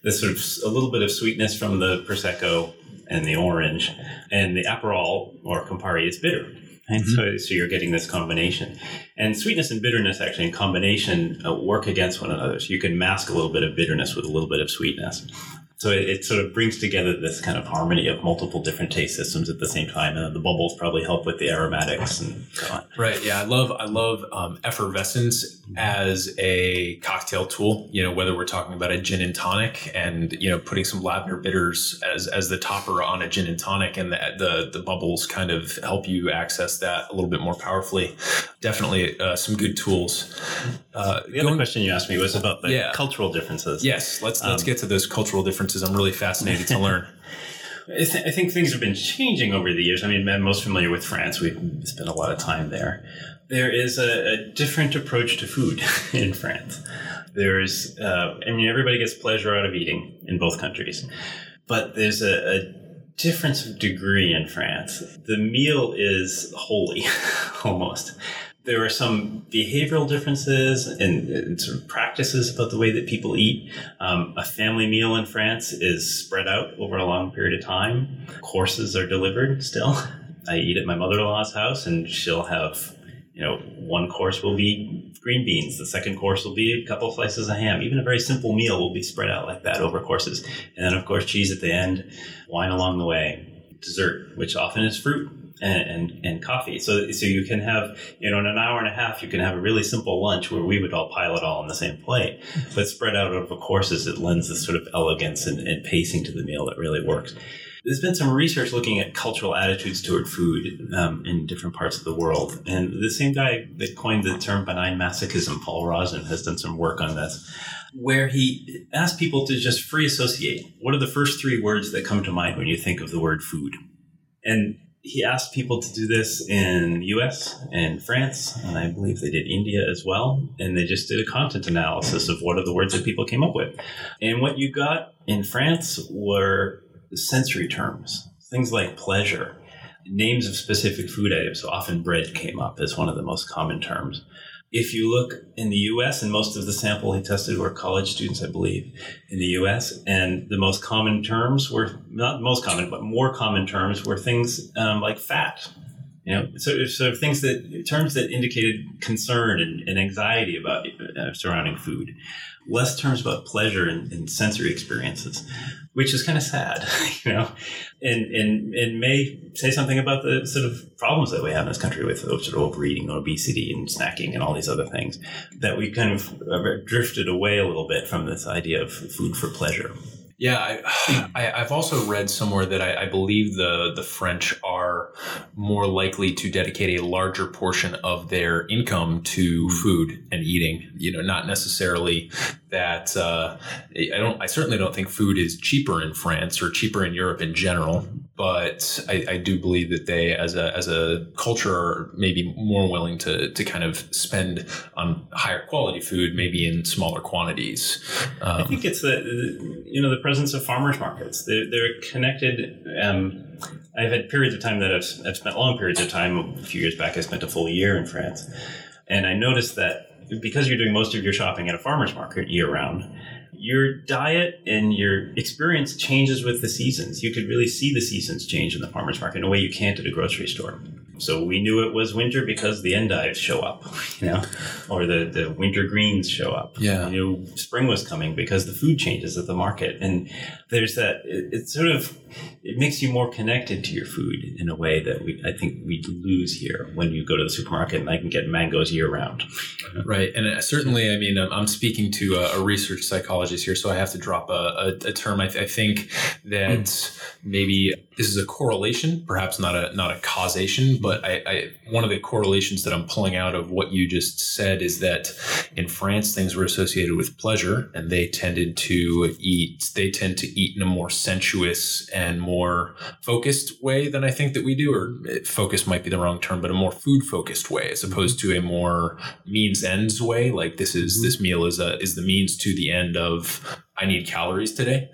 the sort of a little bit of sweetness from the prosecco and the orange, and the aperol or Campari is bitter. And mm-hmm. so, so you're getting this combination. And sweetness and bitterness actually in combination uh, work against one another. So you can mask a little bit of bitterness with a little bit of sweetness. So it, it, sort of brings together this kind of harmony of multiple different taste systems at the same time, and the bubbles probably help with the aromatics and so on. Right. Yeah. I love I love um, effervescence as a cocktail tool. You know, whether we're talking about a gin and tonic, and you know, putting some lavender bitters as as the topper on a gin and tonic, and the the, the bubbles kind of help you access that a little bit more powerfully. Definitely uh, some good tools. Uh, the other question you asked me was about the yeah. cultural differences. Yes. Let's let's um, get to those cultural differences differences. I'm really fascinated to learn. I, th- I, think things have been changing over the years. I mean, I'm most familiar with France. We've spent a lot of time there. There is a, a different approach to food in France. There's, uh, I mean, everybody gets pleasure out of eating in both countries, but there's a, a difference of degree in France. The meal is holy, almost there are some behavioral differences and, sort of practices about the way that people eat. Um, a family meal in France is spread out over a long period of time. Courses are delivered still. I eat at my mother-in-law's house, and she'll have, you know, one course will be green beans. The second course will be a couple slices of ham. Even a very simple meal will be spread out like that over courses. And then, of course, cheese at the end, wine along the way, dessert, which often is fruit and, and, and, coffee. So, so you can have, you know, in an hour and a half, you can have a really simple lunch where we would all pile it all on the same plate. But spread out over courses, it lends this sort of elegance and, and pacing to the meal that really works. There's been some research looking at cultural attitudes toward food um, in different parts of the world. And the same guy that coined the term benign masochism, Paul Rozin, has done some work on this, where he asked people to just free associate. What are the first three words that come to mind when you think of the word food? And he asked people to do this in the US and France, and I believe they did India as well. And they just did a content analysis of what are the words that people came up with. And what you got in France were sensory terms, things like pleasure, names of specific food items. So often bread came up as one of the most common terms. If you look in the US, and most of the sample he tested were college students, I believe, in the US, and the most common terms were not most common, but more common terms were things um, like fat. You know, so, so things that terms that indicated concern and, and anxiety about uh, surrounding food, less terms about pleasure and, and sensory experiences which is kind of sad, you know, and, and, and may say something about the sort of problems that we have in this country with sort of overeating obesity and snacking and all these other things that we kind of drifted away a little bit from this idea of food for pleasure. Yeah, I, I, I've also read somewhere that I, I believe the the French are more likely to dedicate a larger portion of their income to hmm. food and eating. You know, not necessarily that. Uh, I don't. I certainly don't think food is cheaper in France or cheaper in Europe in general. But I, I do believe that they, as a as a culture, are maybe more willing to to kind of spend on higher quality food, maybe in smaller quantities. I Um, think it's the you know the presence of farmers markets. They're, they're connected. Um, I've had periods of time that I've, I've spent long periods of time. A few years back, I spent a full year in France, and I noticed that because you're doing most of your shopping at a farmers market year round, your diet and your experience changes with the seasons. You could really see the seasons change in the farmers market in a way you can't at a grocery store. So we knew it was winter because the endives show up, you know, or the, the winter greens show up. Yeah. You knew spring was coming because the food changes at the market. And there's that, it, it's sort of, it makes you more connected to your food in a way that we, I think we lose here when you go to the supermarket and I can get mangoes year round. Right, and uh, certainly, I mean, I'm- I'm speaking to a, a research psychologist here, so I have to drop a, a, a term. I, th- I think that hmm. maybe this is a correlation, perhaps not a not a causation, but I, I one of the correlations that I'm pulling out of what you just said is that in France things were associated with pleasure, and they tended to eat. They tend to eat in a more sensuous and more focused way than I think that we do, or focus might be the wrong term, but a more food focused way, as hmm. opposed to a more means ends way. Like this is hmm. this meal is a is the means to the end of I need calories today,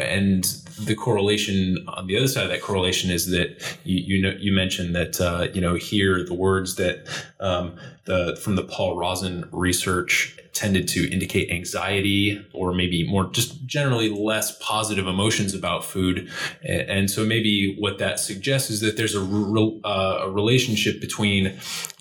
and the correlation on the other side of that correlation is that you you know you mentioned that uh, you know here the words that um, the from the Paul Rozin research tended to indicate anxiety or maybe more just generally less positive emotions about food and, and so maybe what that suggests is that there's a, re- uh, a relationship between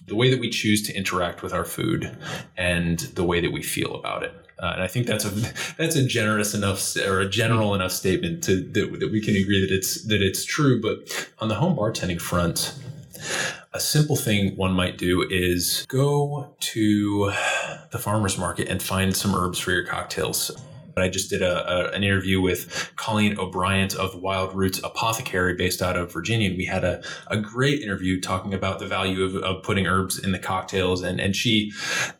the way that we choose to interact with our food and the way that we feel about it. Uh, and I think that's a that's a generous enough or a general enough statement to that, that we can agree that it's that it's true. But on the home bartending front, a simple thing one might do is go to the farmers market and find some herbs for your cocktails. I just did a, a, an interview with Colleen O'Bryant of Wild Roots Apothecary based out of Virginia. And we had a, a great interview talking about the value of, of putting herbs in the cocktails. And, and she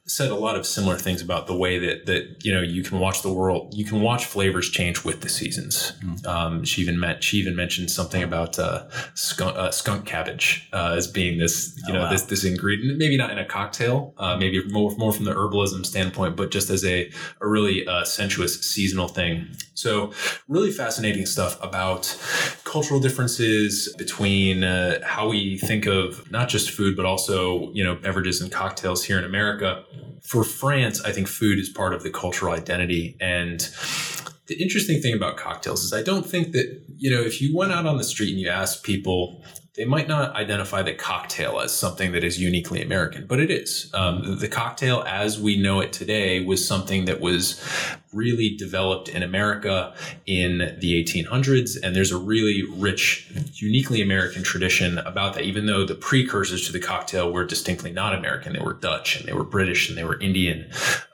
said a lot of similar things about the way that, that, you know, you can watch the world, you can watch flavors change with the seasons. Um, she even meant, she even mentioned something about, uh, skunk, uh, skunk cabbage, uh, as being this, you Oh, know, wow. this, this ingredient, maybe not in a cocktail, uh, maybe more, more from the herbalism standpoint, but just as a, a really, uh, sensuous seasonal thing. So really fascinating stuff about cultural differences between uh, how we think of not just food, but also, you know, beverages and cocktails here in America. For France, I think food is part of the cultural identity. And the interesting thing about cocktails is I don't think that, you know, if you went out on the street and you asked people, they might not identify the cocktail as something that is uniquely American, but it is. Um, the cocktail, as we know it today, was something that was really developed in America in the 1800s. And there's a really rich, uniquely American tradition about that, even though the precursors to the cocktail were distinctly not American. They were Dutch and they were British and they were Indian.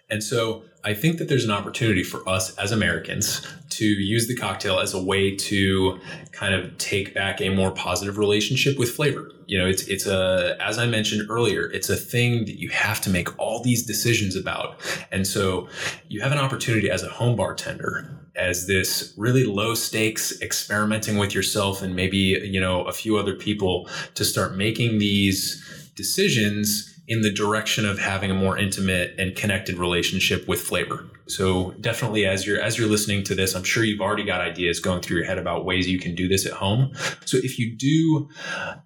And so I think that there's an opportunity for us as Americans to use the cocktail as a way to kind of take back a more positive relationship with flavor. You know, it's it's a as I mentioned earlier, it's a thing that you have to make all these decisions about. And so you have an opportunity as a home bartender as this really low stakes experimenting with yourself and maybe, you know, a few other people to start making these decisions in the direction of having a more intimate and connected relationship with flavor. So definitely as you're as you're listening to this, I'm sure you've already got ideas going through your head about ways you can do this at home. So if you do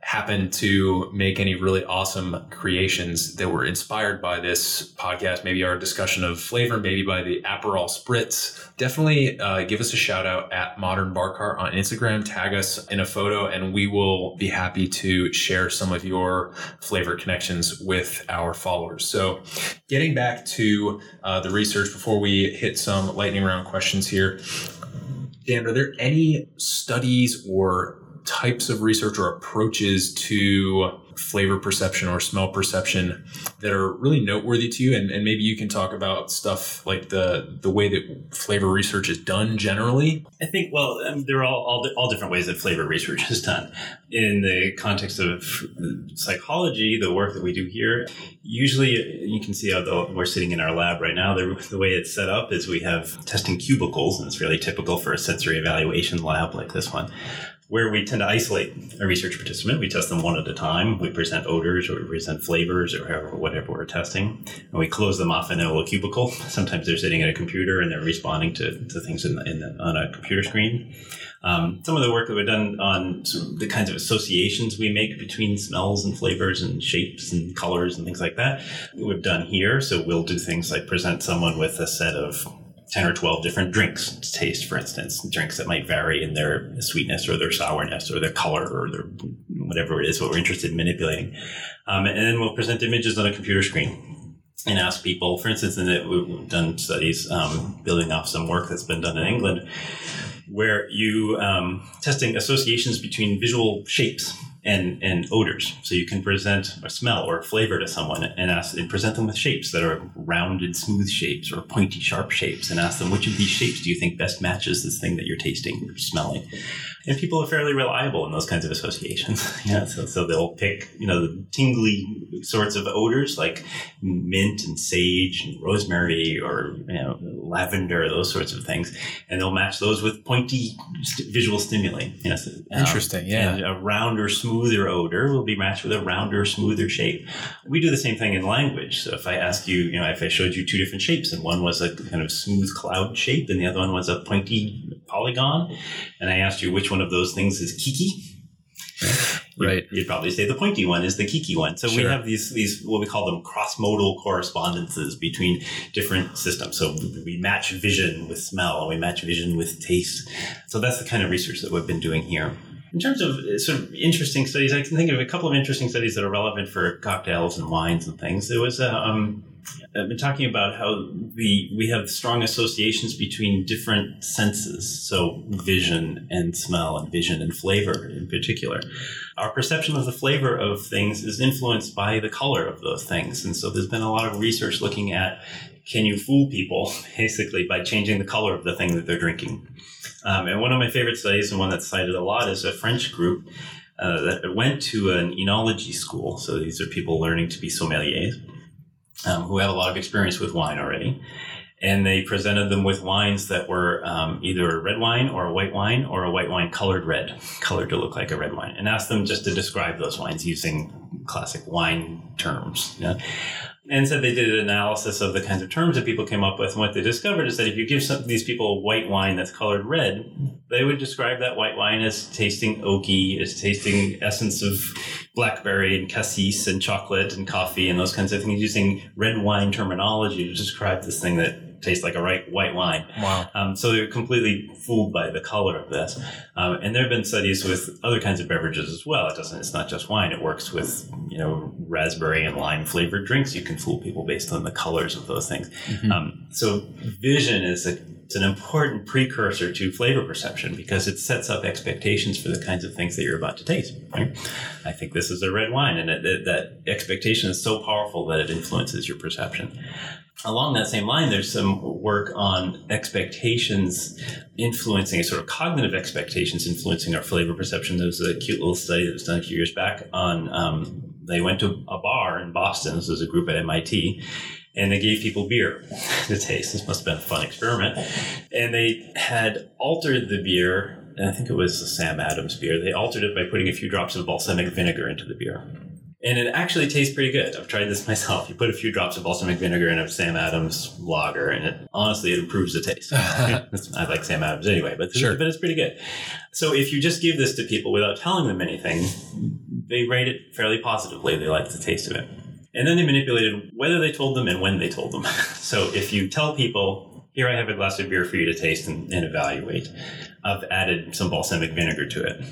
happen to make any really awesome creations that were inspired by this podcast, maybe our discussion of flavor, maybe by the Aperol Spritz, definitely uh, give us a shout out at Modern Bar Cart on Instagram, tag us in a photo, and we will be happy to share some of your flavor connections with our followers. So getting back to uh, the research before we hit some lightning round questions here. Dan, are there any studies or types of research or approaches to flavor perception or smell perception that are really noteworthy to you and, and maybe you can talk about stuff like the the way that flavor research is done generally I think, well, um, there are all, all, all different ways that flavor research is done. In the context of psychology, the work that we do here, usually you can see how the, we're sitting in our lab right now. The, the way it's set up is we have testing cubicles, and it's really typical for a sensory evaluation lab like this one where we tend to isolate a research participant. We test them one at a time. We present odors or we present flavors or however, whatever we're testing. And we close them off in a little cubicle. Sometimes they're sitting at a computer and they're responding to, to things in the, in the, on a computer screen. Um, some of the work that we've done on the kinds of associations we make between smells and flavors and shapes and colors and things like that, we've done here. So we'll do things like present someone with a set of 10 or 12 different drinks to taste, for instance, drinks that might vary in their sweetness or their sourness or their color or their whatever it is, what we're interested in manipulating. Um, and then we'll present images on a computer screen and ask people, for instance, and we've done studies um, building off some work that's been done in England where you um, testing associations between visual shapes and, and odors. So you can present a smell or a flavor to someone and ask and present them with shapes that are rounded, smooth shapes or pointy, sharp shapes, and ask them which of these shapes do you think best matches this thing that you're tasting or smelling. And people are fairly reliable in those kinds of associations. yeah, so, so they'll pick you know the tingly sorts of odors like mint and sage and rosemary or you know lavender, those sorts of things, and they'll match those with pointy st- visual stimuli. You know, so, um, Interesting, yeah. A rounder, smoother odor will be matched with a rounder, smoother shape. We do the same thing in language. So if I ask you, you know, if I showed you two different shapes, and one was a kind of smooth cloud shape, and the other one was a pointy polygon, and I asked you which one of those things is Kiki. You'd, Right. You'd probably say the pointy one is the Kiki one. So we have these these what we call them cross-modal correspondences between different systems. So we match vision with smell, and we match vision with taste. So that's the kind of research that we've been doing here. In terms of uh, sort of interesting studies, I can think of a couple of interesting studies that are relevant for cocktails and wines and things. There was a, um, I've been talking about how the we have strong associations between different senses, so vision and smell, and vision and flavor in particular. Our perception of the flavor of things is influenced by the color of those things, and so there's been a lot of research looking at can you fool people basically by changing the color of the thing that they're drinking. Um, and one of my favorite studies, and one that's cited a lot, is a French group uh, that went to an enology school. So these are people learning to be sommeliers um, who have a lot of experience with wine already. And they presented them with wines that were um, either a red wine or a white wine or a white wine colored red, colored to look like a red wine, and asked them just to describe those wines using classic wine terms. And so they did an analysis of the kinds of terms that people came up with. And what they discovered is that if you give some, these people white wine that's colored red, they would describe that white wine as tasting oaky, as tasting essence of blackberry and cassis and chocolate and coffee and those kinds of things, using red wine terminology to describe this thing that tastes like a right white wine. Wow. Um, so they're completely fooled by the color of this. Um, and there have been studies with other kinds of beverages as well. It doesn't. It's not just wine. It works with you know raspberry and lime flavored drinks. You can fool people based on the colors of those things. Um, so vision is a it's an important precursor to flavor perception because it sets up expectations for the kinds of things that you're about to taste. Right? I think this is a red wine, and it, it- that expectation is so powerful that it influences your perception. Along that same line, there's some work on expectations influencing, sort of cognitive expectations influencing our flavor perception. There was a cute little study that was done a few years back on, um, they went to a bar in Boston. This was a group at MIT. And they gave people beer to taste. This must have been a fun experiment. And they had altered the beer, and I think it was a Sam Adams beer. They altered it by putting a few drops of balsamic vinegar into the beer. And it actually tastes pretty good. I've tried this myself. You put a few drops of balsamic vinegar in a Sam Adams lager, and it honestly it improves the taste. I like Sam Adams anyway, but Sure. but it's pretty good. So if you just give this to people without telling them anything, they rate it fairly positively. They like the taste of it, and then they manipulated whether they told them and when they told them. so if you tell people, "Here, I have a glass of beer for you to taste and, and evaluate," I've added some balsamic vinegar to it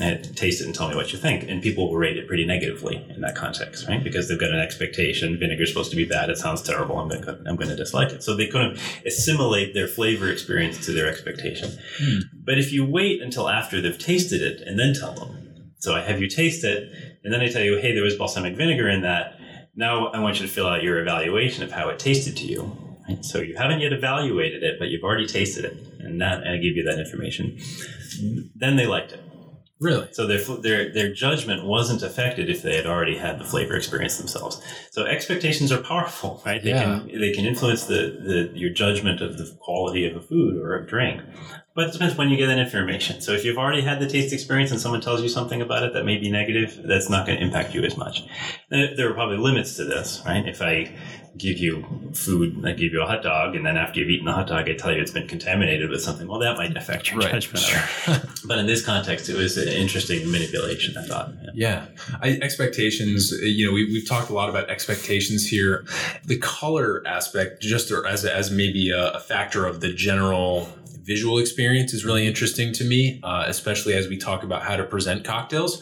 and taste it and tell me what you think. And people will rate it pretty negatively in that context, right? Because they've got an expectation. Vinegar's supposed to be bad. It sounds terrible. I'm going to, I'm going to dislike it. So they kind of assimilate their flavor experience to their expectation. Hmm. But if you wait until after they've tasted it and then tell them, so I have you taste it, and then I tell you, hey, there was balsamic vinegar in that. Now I want you to fill out your evaluation of how it tasted to you. Right? So you haven't yet evaluated it, but you've already tasted it, and that and I give you that information. Then they liked it. Really? So their their their judgment wasn't affected if they had already had the flavor experience themselves. So expectations are powerful, right? They Yeah. can they can influence the, the your judgment of the quality of a food or a drink. But it depends when you get that information. So if you've already had the taste experience and someone tells you something about it that may be negative, that's not going to impact you as much. There are probably limits to this, right? If I give you food, I give you a hot dog, and then after you've eaten the hot dog, I tell you it's been contaminated with something. Well, that might affect your Right. judgment. it. But in this context, it was an interesting manipulation. I thought. Yeah. Yeah, I, expectations. You know, we, we've talked a lot about expectations here. The color aspect, just as as maybe a, a factor of the general visual experience, is really interesting to me, uh, especially as we talk about how to present cocktails.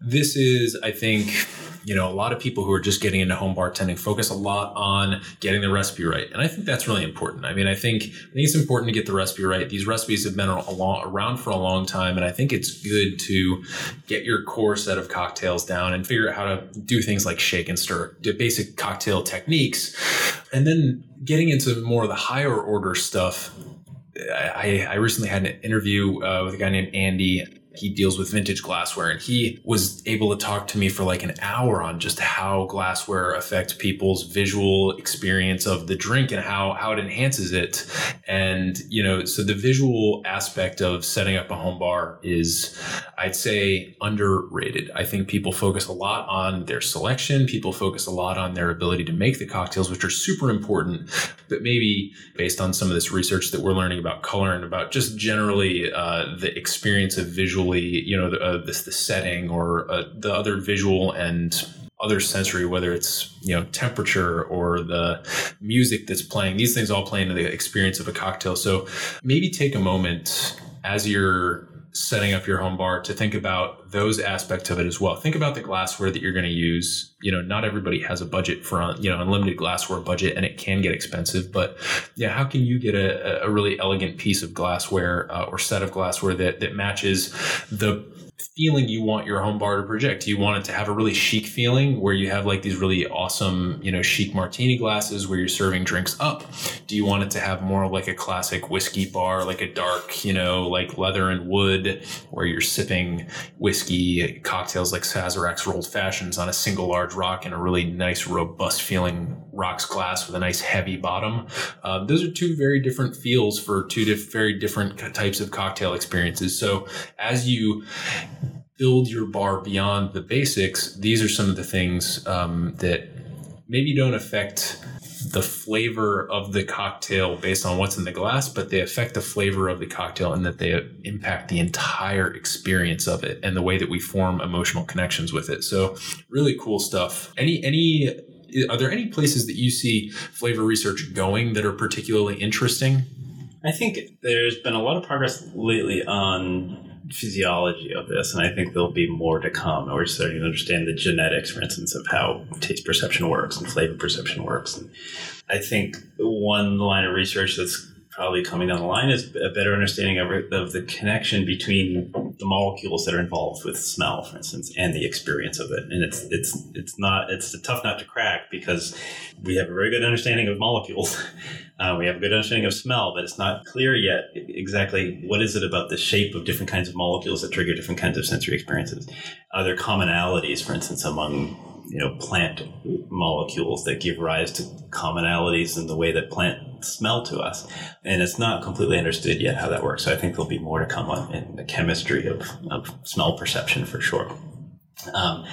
This is, I think. You know, a lot of people who are just getting into home bartending focus a lot on getting the recipe right, and I think that's really important. I mean, I think I think it's important to get the recipe right. These recipes have been long, around for a long time, and I think it's good to get your core set of cocktails down and figure out how to do things like shake and stir, do basic cocktail techniques, and then getting into more of the higher order stuff. I, I recently had an interview uh, with a guy named Andy. He deals with vintage glassware, and he was able to talk to me for like an hour on just how glassware affects people's visual experience of the drink and how how it enhances it. And you know, so the visual aspect of setting up a home bar is, I'd say, underrated. I think people focus a lot on their selection. People focus a lot on their ability to make the cocktails, which are super important. But maybe based on some of this research that we're learning about color and about just generally uh, the experience of visually, you know, the, uh, this the setting or uh, the other visual and other sensory, whether it's you know temperature or the music that's playing. These things all play into the experience of a cocktail. So maybe take a moment as you're setting up your home bar to think about those aspects of it as well. Think about the glassware that you're going to use. You know, not everybody has a budget for you know unlimited glassware budget, and it can get expensive. But yeah, how can you get a, a really elegant piece of glassware uh, or set of glassware that that matches the feeling you want your home bar to project. Do you want it to have a really chic feeling where you have like these really awesome, you know, chic martini glasses where you're serving drinks up? Do you want it to have more like a classic whiskey bar, like a dark, you know, like leather and wood where you're sipping whiskey cocktails like Sazerac's old fashions on a single large rock in a really nice, robust feeling rocks glass with a nice heavy bottom? Uh, those are two very different feels for two diff- very different types of cocktail experiences. So as you build your bar beyond the basics, these are some of the things um, that maybe don't affect the flavor of the cocktail based on what's in the glass, but they affect the flavor of the cocktail and that they impact the entire experience of it and the way that we form emotional connections with it. So really cool stuff. Any any are there any places that you see flavor research going that are particularly interesting? I think there's been a lot of progress lately on physiology of this, and I think there'll be more to come. We're starting to understand the genetics, for instance, of how taste perception works and flavor perception works. And I think one line of research that's probably coming down the line is a better understanding of, of the connection between the molecules that are involved with smell, for instance, and the experience of it. And it's it's it's not it's a tough nut to crack because we have a very good understanding of molecules. Uh, we have a good understanding of smell, but it's not clear yet exactly what is it about the shape of different kinds of molecules that trigger different kinds of sensory experiences. Are there commonalities, for instance, among you know plant molecules that give rise to commonalities in the way that plants smell to us? And it's not completely understood yet how that works. So I think there'll be more to come on in the chemistry of, of smell perception for sure. Um,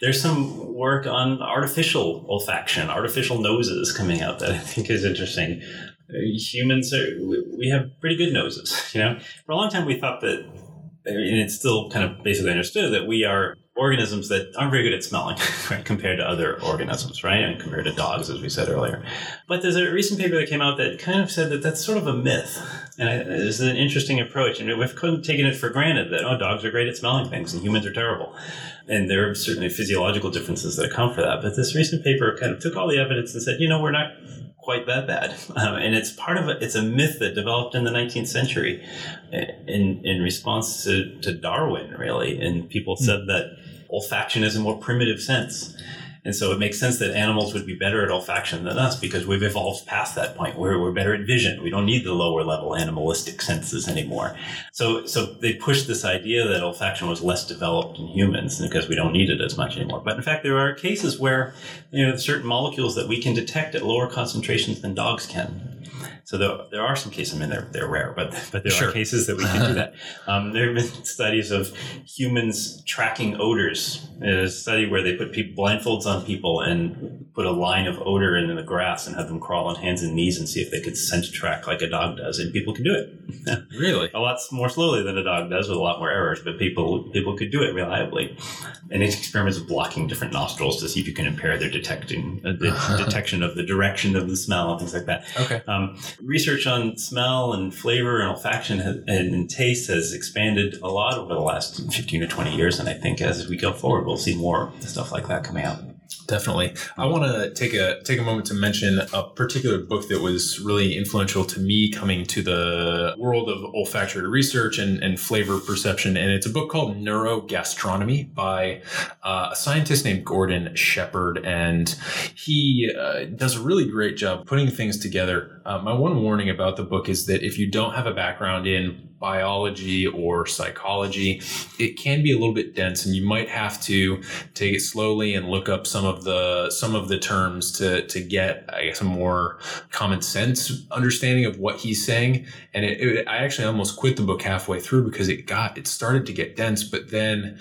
there's some work on artificial olfaction, artificial noses coming out that I think is interesting. Humans are, we have pretty good noses, you know. For a long time, we thought that, and it's still kind of basically understood that we are organisms that aren't very good at smelling right, compared to other organisms, right? And compared to dogs, as we said earlier. But there's a recent paper that came out that kind of said that that's sort of a myth. And I, is an interesting approach. And we've kind of taken it for granted that, oh, dogs are great at smelling things and humans are terrible. And there are certainly physiological differences that account for that. But this recent paper kind of took all the evidence and said, you know, we're not quite that bad. Um, and it's part of a, it's a myth that developed in the 19th century in, in response to, to Darwin, really. And people said that olfaction is a more primitive sense. And so it makes sense that animals would be better at olfaction than us because we've evolved past that point where we're better at vision. We don't need the lower level animalistic senses anymore. So, so they pushed this idea that olfaction was less developed in humans because we don't need it as much anymore. But in fact, there are cases where, you know, certain molecules that we can detect at lower concentrations than dogs can. So there, there are some cases. I mean, they're they're rare, but but there Sure. are cases that we can do that. Um, there have been studies of humans tracking odors. A study where they put people, blindfolds on people and put a line of odor in the grass and have them crawl on hands and knees and see if they could scent track like a dog does, and people can do it. Really? a lot more slowly than a dog does with a lot more errors, but people people could do it reliably. And it experiments with blocking different nostrils to see if you can impair their detecting uh, the detection of the direction of the smell and things like that. Okay. Um, research on smell and flavor and olfaction and taste has expanded a lot over the last 15 to 20 years. And I think as we go forward, we'll see more stuff like that coming out. Definitely. I want to take a take a moment to mention a particular book that was really influential to me coming to the world of olfactory research and, and flavor perception. And it's a book called Neurogastronomy by uh, a scientist named Gordon Shepherd. And he uh, does a really great job putting things together. Uh, my one warning about the book is that if you don't have a background in biology or psychology, it can be a little bit dense and you might have to take it slowly and look up some of the some of the terms to to get I guess a more common sense understanding of what he's saying. And it, it, I actually almost quit the book halfway through because it got it started to get dense, but then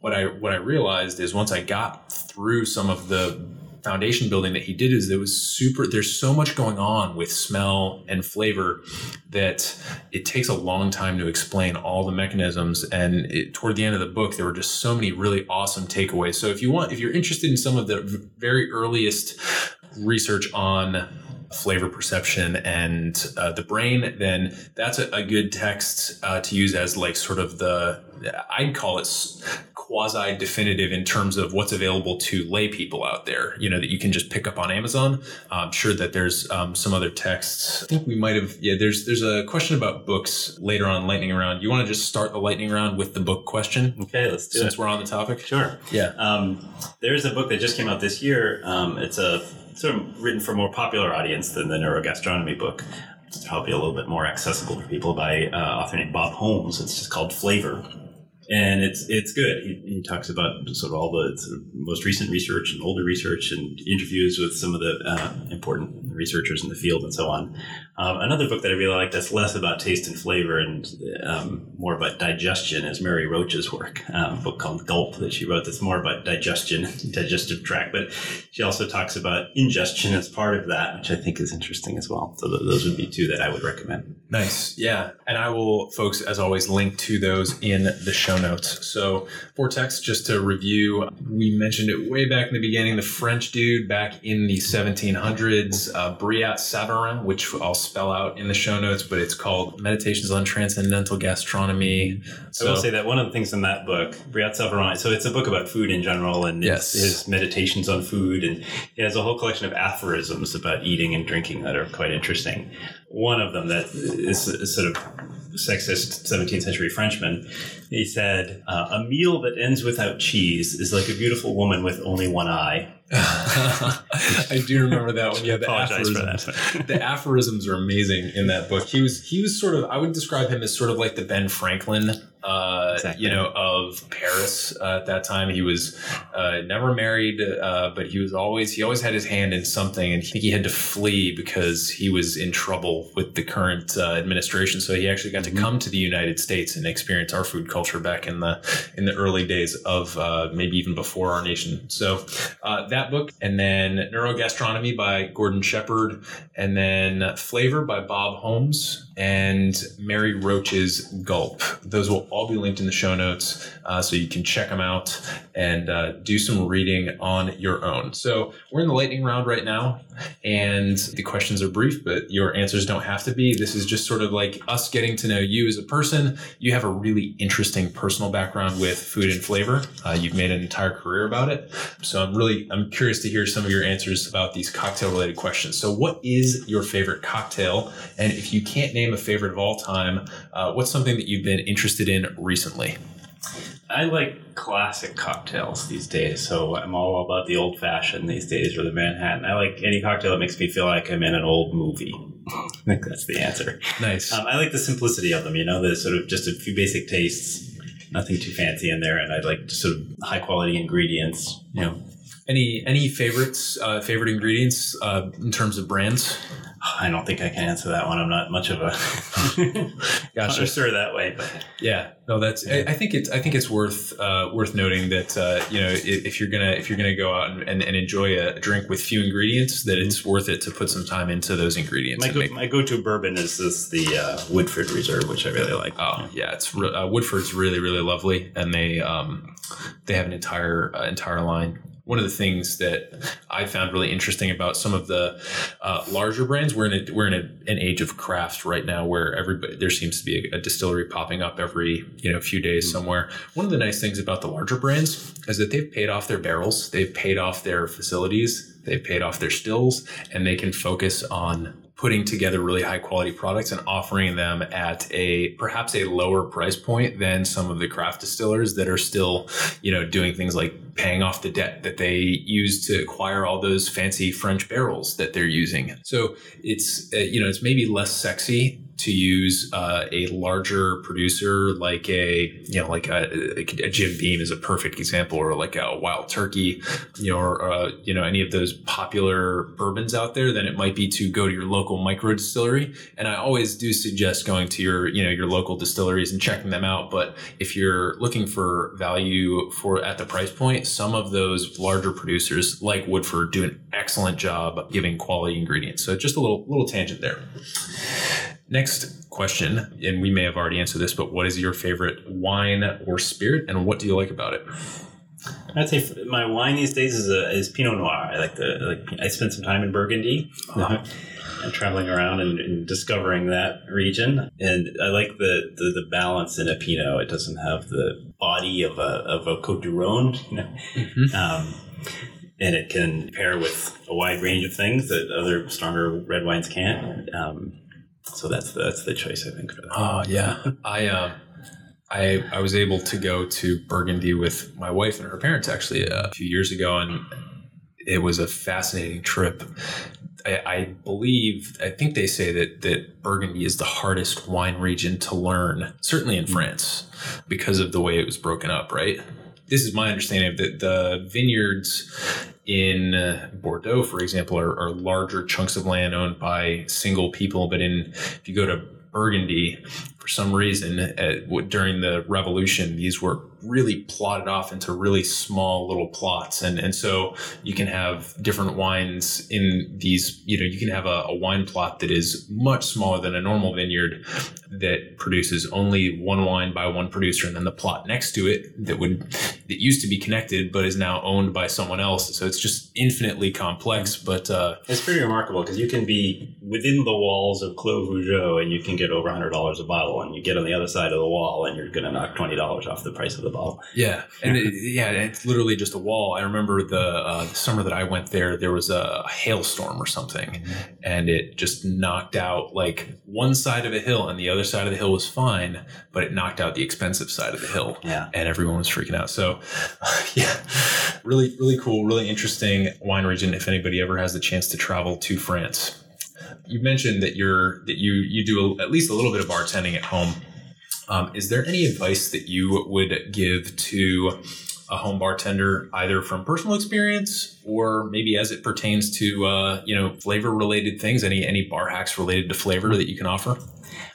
what I what I realized is once I got through some of the foundation building that he did is there was super there's so much going on with smell and flavor that it takes a long time to explain all the mechanisms. And it, toward the end of the book there were just so many really awesome takeaways. So if you want if you're interested in some of the very earliest research on flavor perception and uh, the brain, then that's a, a good text uh, to use as like sort of the I'd call it quasi definitive in terms of what's available to lay people out there. You know that you can just pick up on Amazon. I'm sure that there's um, some other texts. I think we might have. Yeah, there's there's a question about books later on lightning round. You want to just start the lightning round with the book question Okay, let's do since it. we're on the topic. Sure. Yeah. Um, there's a book that just came out this year. Um, it's a sort of written for a more popular audience than the neurogastronomy book. It's probably a little bit more accessible for people by uh, author named Bob Holmes. It's just called Flavor. And it's it's good. He, he talks about sort of all the sort of most recent research and older research and interviews with some of the uh, important researchers in the field and so on. Um, another book that I really like that's less about taste and flavor and um, more about digestion is Mary Roach's work, um, a book called Gulp that she wrote that's more about digestion, digestive tract. But she also talks about ingestion as part of that, which I think is interesting as well. So th- those would be two that I would recommend. Nice. Yeah. And I will, folks, as always, link to those in the show notes. So, Vortex, just to review, we mentioned it way back in the beginning. The French dude back in the 1700s, uh, Brillat-Savarin, which I'll spell out in the show notes, but it's called Meditations on Transcendental Gastronomy. I will say that one of the things in that book, Brillat-Savarin, so it's a book about food in general and Yes. his, meditations on food. And he has a whole collection of aphorisms about eating and drinking that are quite interesting. One of them that is, is sort of sexist 17th century Frenchman, he said, uh, A meal that ends without cheese is like a beautiful woman with only one eye. I do remember that one. Yeah, the aphorisms. that. the aphorisms are amazing in that book. He was he was sort of I would describe him as sort of like the Ben Franklin, uh, Exactly. you know, of Paris uh, at that time. He was uh, never married, uh, but he was always he always had his hand in something, and I think he had to flee because he was in trouble with the current uh, administration. So he actually got to come to the United States and experience our food culture back in the in the early days of uh, maybe even before our nation. So uh, that book, and then Neurogastronomy by Gordon Shepherd, and then Flavor by Bob Holmes. And Mary Roach's Gulp. Those will all be linked in the show notes, uh, so you can check them out and uh, do some reading on your own. So we're in the lightning round right now, and the questions are brief, but your answers don't have to be. This is just sort of like us getting to know you as a person. You have a really interesting personal background with food and flavor. Uh, you've made an entire career about it, so I'm really I'm curious to hear some of your answers about these cocktail related questions. So, what is your favorite cocktail? And if you can't name a favorite of all time, uh, what's something that you've been interested in recently? I like classic cocktails these days, so I'm all about the old fashioned these days or the Manhattan. I like any cocktail that makes me feel like I'm in an old movie. I think that's the answer. Nice. Um, I like the simplicity of them, you know, the sort of just a few basic tastes, nothing too fancy in there, and I like sort of high quality ingredients, you know. Any any favorites? Uh, favorite ingredients uh, in terms of brands? I don't think I can answer that one. I'm not much of a connoisseur that way, but Yeah, no, that's. I, I think it's. I think it's worth uh, worth noting that uh, you know if, if you're gonna if you're gonna go out and, and, and enjoy a drink with few ingredients, that it's worth it to put some time into those ingredients. my go, make- my go-to bourbon is this the uh, Woodford Reserve, which I really like. Oh yeah, it's re- uh, Woodford's really really lovely, and they um, they have an entire uh, entire line. One of the things that I found really interesting about some of the uh, larger brands, we're in a, we're in a, an age of craft right now, where everybody there seems to be a, a distillery popping up every you know few days somewhere. One of the nice things about the larger brands is that they've paid off their barrels, they've paid off their facilities, they've paid off their stills, and they can focus on putting together really high quality products and offering them at a perhaps a lower price point than some of the craft distillers that are still you know doing things like paying off the debt that they use to acquire all those fancy french barrels that they're using. So it's uh, you know it's maybe less sexy to use uh, a larger producer like a you know like a, a Jim Beam is a perfect example, or like a Wild Turkey, you know, or uh, you know any of those popular bourbons out there, then it might be to go to your local micro distillery. And I always do suggest going to your you know your local distilleries and checking them out. But if you're looking for value for at the price point, some of those larger producers like Woodford do an excellent job giving quality ingredients. So just a little little tangent there. Next question, and we may have already answered this, but what is your favorite wine or spirit, and what do you like about it? I'd say my wine these days is a, is Pinot Noir. I like the like. I spent some time in Burgundy, and traveling around and, and discovering that region. And I like the, the the balance in a Pinot. It doesn't have the body of a of a Cote du Rhone, you know. Um, and it can pair with a wide range of things that other stronger red wines can't. Um, so that's the, that's the choice I think for that. Oh yeah, I um, I I was able to go to Burgundy with my wife and her parents actually uh, a few years ago, and it was a fascinating trip. I, I believe I think they say that that Burgundy is the hardest wine region to learn, certainly in mm. France, because of the way it was broken up. Right. This is my understanding of that the vineyards in uh, Bordeaux, for example, are, are larger chunks of land owned by single people. But in if you go to Burgundy, for some reason, w- during the revolution, these were really plotted off into really small little plots, and and so you can have different wines in these. You know, you can have a, a wine plot that is much smaller than a normal vineyard that produces only one wine by one producer, and then the plot next to it that would that used to be connected but is now owned by someone else. So it's just infinitely complex. But uh, It's pretty remarkable because you can be within the walls of Clos Vougeot and you can get over $100 a bottle, and you get on the other side of the wall and you're going to knock $20 off the price of the bottle. Yeah, and it, yeah, it's literally just a wall. I remember the, uh, the summer that I went there, there was a hailstorm or something, and it just knocked out like one side of a hill, and the other side of the hill was fine, but it knocked out the expensive side of the hill. Yeah. and everyone was freaking out. So, yeah, really, really cool, really interesting wine region. If anybody ever has the chance to travel to France, you mentioned that you're that you you do a, at least a little bit of bartending at home. Um, is there any advice that you would give to a home bartender, either from personal experience or maybe as it pertains to uh, you know flavor related things? Any any bar hacks related to flavor that you can offer?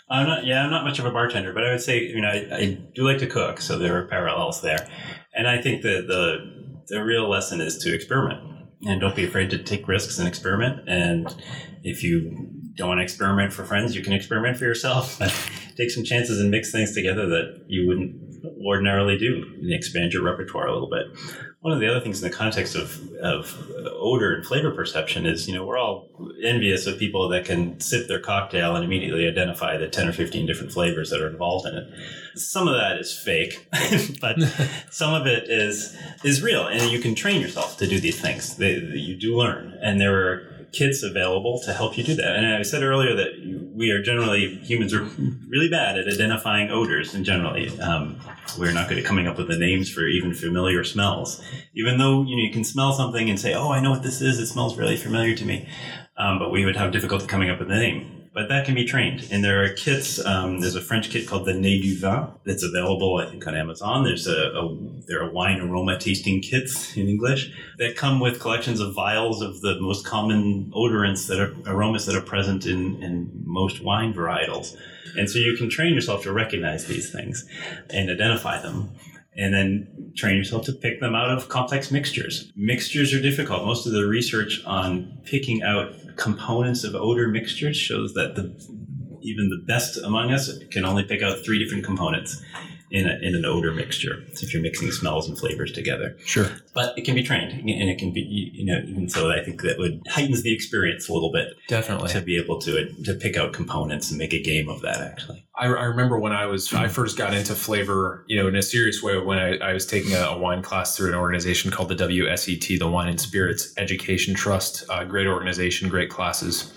I'm not, yeah, I'm not much of a bartender, but I would say, you know, I, I do like to cook, so there are parallels there. And I think that the, the real lesson is to experiment and don't be afraid to take risks and experiment. And if you don't want to experiment for friends, you can experiment for yourself. Take some chances and mix things together that you wouldn't ordinarily do and expand your repertoire a little bit. One of the other things in the context of, of odor and flavor perception is, you know, we're all envious of people that can sip their cocktail and immediately identify the 10 or 15 different flavors that are involved in it. Some of that is fake, but some of it is is real, and you can train yourself to do these things. They, you do learn, and there are kits available to help you do that. And I said earlier that we are generally humans are really bad at identifying odors, and generally um, we're not good at coming up with the names for even familiar smells. Even though you know you can smell something and say, "Oh, I know what this is. It smells really familiar to me," um, but we would have difficulty coming up with the name but that can be trained. And there are kits. Um, there's a French kit called the Nez du Vin that's available, I think, on Amazon. There's a, a, there are wine aroma tasting kits in English that come with collections of vials of the most common odorants that are aromas that are present in, in most wine varietals. And so you can train yourself to recognize these things and identify them and then train yourself to pick them out of complex mixtures. Mixtures are difficult. Most of the research on picking out components of odor mixtures shows that the even the best among us can only pick out three different components in, a, in an odor mixture if you're mixing smells and flavors together. Sure. But it can be trained, and it can be, you know, and so I think that would heightens the experience a little bit. Definitely. To be able to to pick out components and make a game of that, actually. I, I remember when I was I first got into flavor, you know, in a serious way when I, I was taking a, a, wine class through an organization called the WSET, the Wine and Spirits Education Trust. Uh, great organization, great classes.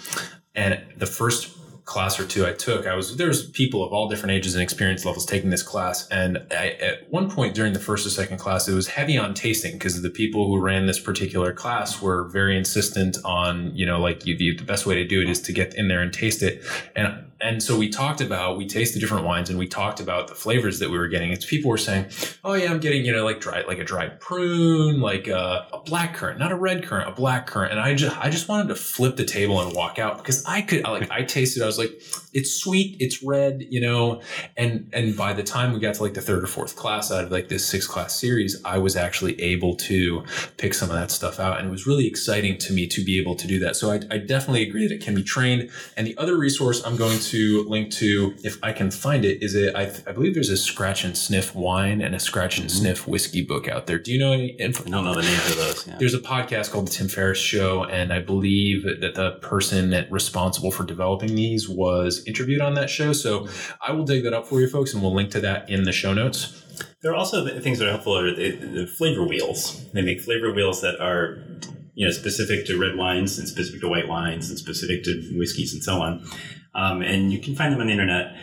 And the first class or two I took, I was there's people of all different ages and experience levels taking this class, and I, at one point during the first or second class, it was heavy on tasting because the people who ran this particular class were very insistent on you know like you, the, the best way to do it is to get in there and taste it, and and so we talked about we tasted different wines and we talked about the flavors that we were getting. It's people were saying, "Oh yeah, I'm getting you know like dry like a dried prune, like a, a black currant, not a red currant, a black currant." And I just I just wanted to flip the table and walk out because I could like I tasted. I was like, "It's sweet, it's red," you know. And and by the time we got to like the third or fourth class out of like this six class series, I was actually able to pick some of that stuff out, and it was really exciting to me to be able to do that. So I, I definitely agree that it can be trained. And the other resource I'm going to to link to, if I can find it, is it? I, I believe there's a scratch and sniff wine and a scratch and mm-hmm. sniff whiskey book out there. Do you know any info? I don't know the names of those. Yeah. There's a podcast called the Tim Ferriss Show, and I believe that the person that responsible for developing these was interviewed on that show. So I will dig that up for you folks, and we'll link to that in the show notes. There are also things that are helpful are the, the flavor wheels. They make flavor wheels that are you know specific to red wines and specific to white wines and specific to whiskeys and so on um, and you can find them on the internet.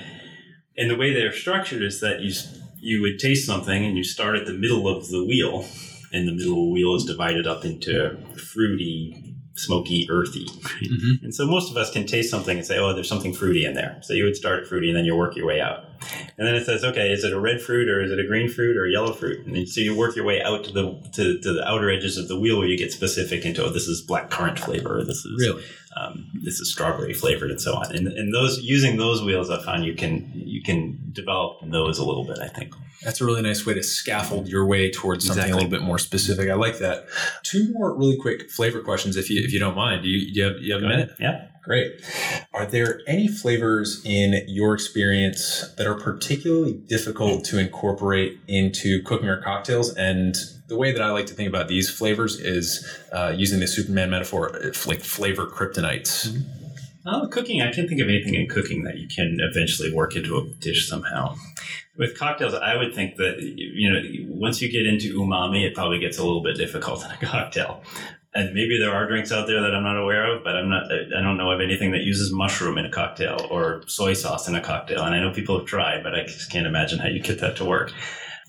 And the way they're structured is that you you would taste something and you start at the middle of the wheel, and the middle of the wheel is divided up into fruity, smoky, earthy. Mm-hmm. And so most of us can taste something and say, "Oh, there's something fruity in there." So you would start at fruity, and then you work your way out. And then it says, "Okay, is it a red fruit or is it a green fruit or a yellow fruit?" And so you work your way out to the to, to the outer edges of the wheel where you get specific into, "Oh, this is black currant flavor. Or this is really." um, this is strawberry flavored and so on. And, and those using those wheels, I found you can you can develop those a little bit. I think that's a really nice way to scaffold your way towards something exactly. a little bit more specific. I like that. Two more really quick flavor questions, if you if you don't mind. Do you, do you have you have a minute? Yeah. Great. Are there any flavors in your experience that are particularly difficult to incorporate into cooking or cocktails? And the way that I like to think about these flavors is uh, using the Superman metaphor, like flavor kryptonites. Mm-hmm. Oh, cooking. I can't think of anything in cooking that you can eventually work into a dish somehow. With cocktails, I would think that you know once you get into umami, it probably gets a little bit difficult in a cocktail and maybe there are drinks out there that I'm not aware of, but I'm not. I don't know of anything that uses mushroom in a cocktail or soy sauce in a cocktail. And I know people have tried, but I just can't imagine how you get that to work.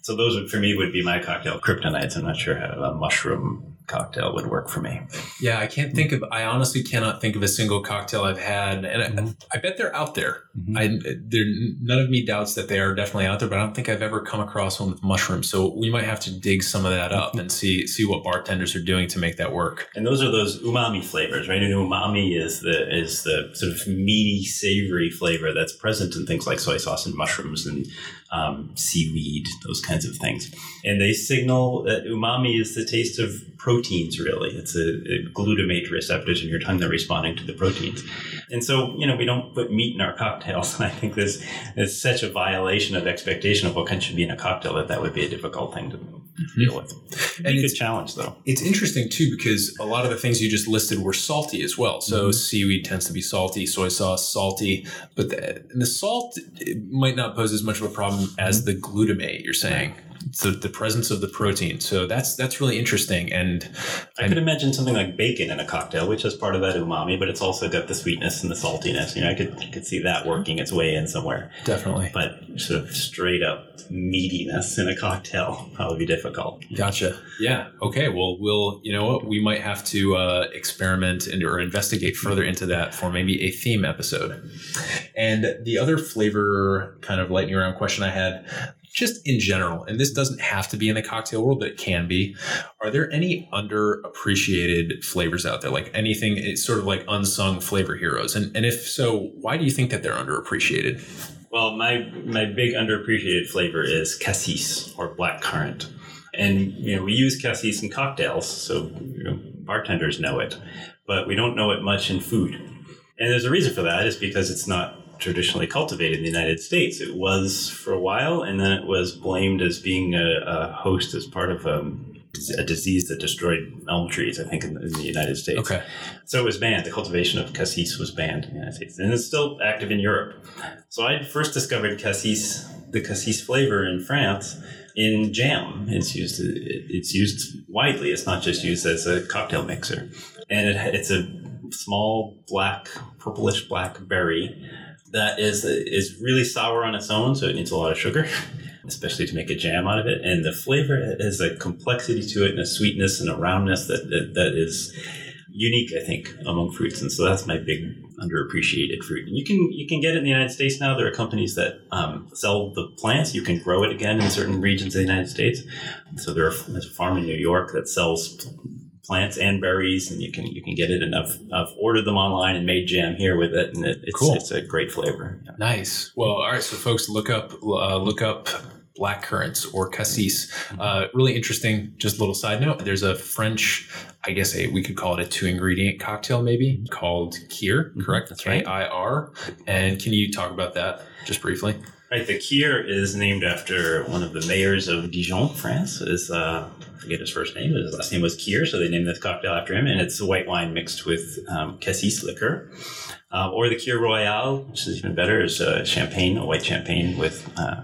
So those would, for me, would be my cocktail kryptonites. I'm not sure how a mushroom cocktail would work for me. Yeah, I can't think of. I honestly cannot think of a single cocktail I've had, and mm-hmm. I, I, bet they're out there. Mm-hmm. I there none of me doubts that they are definitely out there, but I don't think I've ever come across one with mushrooms. So we might have to dig some of that up and see see what bartenders are doing to make that work. And those are those umami flavors, right? And umami is the is the sort of meaty, savory flavor that's present in things like soy sauce and mushrooms and um, seaweed, those kinds of things. And they signal that umami is the taste of proteins, really. It's a, a glutamate receptors in your tongue that are responding to the proteins. And so, you know, we don't put meat in our cocktails. And I think this is such a violation of expectation of what should be in a cocktail that that would be a difficult thing to Mm-hmm. deal with. It'd And be a good challenge, though. It's interesting too because a lot of the things you just listed were salty as well. So mm-hmm. seaweed tends to be salty, soy sauce salty, but the, the salt it might not pose as much of a problem as mm-hmm. the glutamate. You're saying so the presence of the protein. So that's that's really interesting. And I could imagine something like bacon in a cocktail, which is part of that umami, but it's also got the sweetness and the saltiness. You know, I could I could see that working its way in somewhere. definitely But sort of straight up meatiness in a cocktail probably be difficult. Gotcha. Yeah. Okay. Well, we'll. You know what? We might have to uh, experiment and or investigate further into that for maybe a theme episode. And the other flavor, kind of lightning round question I had, just in general, and this doesn't have to be in the cocktail world, but it can be. Are there any underappreciated flavors out there? Like anything? It's sort of like unsung flavor heroes. And and if so, why do you think that they're underappreciated? Well, my my big underappreciated flavor is cassis or black currant, and you know we use cassis in cocktails, so you know, bartenders know it, but we don't know it much in food. And there's a reason for that. Is because it's not traditionally cultivated in the United States. It was for a while, and then it was blamed as being a, a host as part of um, a disease that destroyed elm trees. I think in, in the United States. Okay. So it was banned. The cultivation of cassis was banned in the United States, and it's still active in Europe. So I first discovered cassis, the cassis flavor in France, in jam. It's used. It's used widely. It's not just used as a cocktail mixer, and it, it's a small black, purplish black berry that is is really sour on its own, so it needs a lot of sugar. Especially to make a jam out of it, and the flavor has a complexity to it, and a sweetness and a roundness that that, that is unique, I think, among fruits, and so that's my big underappreciated fruit. And you can you can get it in the United States now. There are companies that um, sell the plants. You can grow it again in certain regions of the United States. So there are, there's a farm in New York that sells plants and berries, and you can you can get it. And I've, I've ordered them online and made jam here with it, and it, it's Cool. it's a great flavor. Yeah. Nice. Well, all right. So, folks, look up uh, look up black currants or cassis. Uh, really interesting. Just a little side note. There's a French, I guess a we could call it a two ingredient cocktail, maybe called Kir. Correct. That's right. K I R. And can you talk about that just briefly? Right, the Kir is named after one of the mayors of Dijon, France. Is uh, Forget his first name, his last name was Kir, so they named this cocktail after him. And it's a white wine mixed with um, cassis liquor, uh, or the Kir Royale, which is even better, is uh, champagne, a white champagne with uh,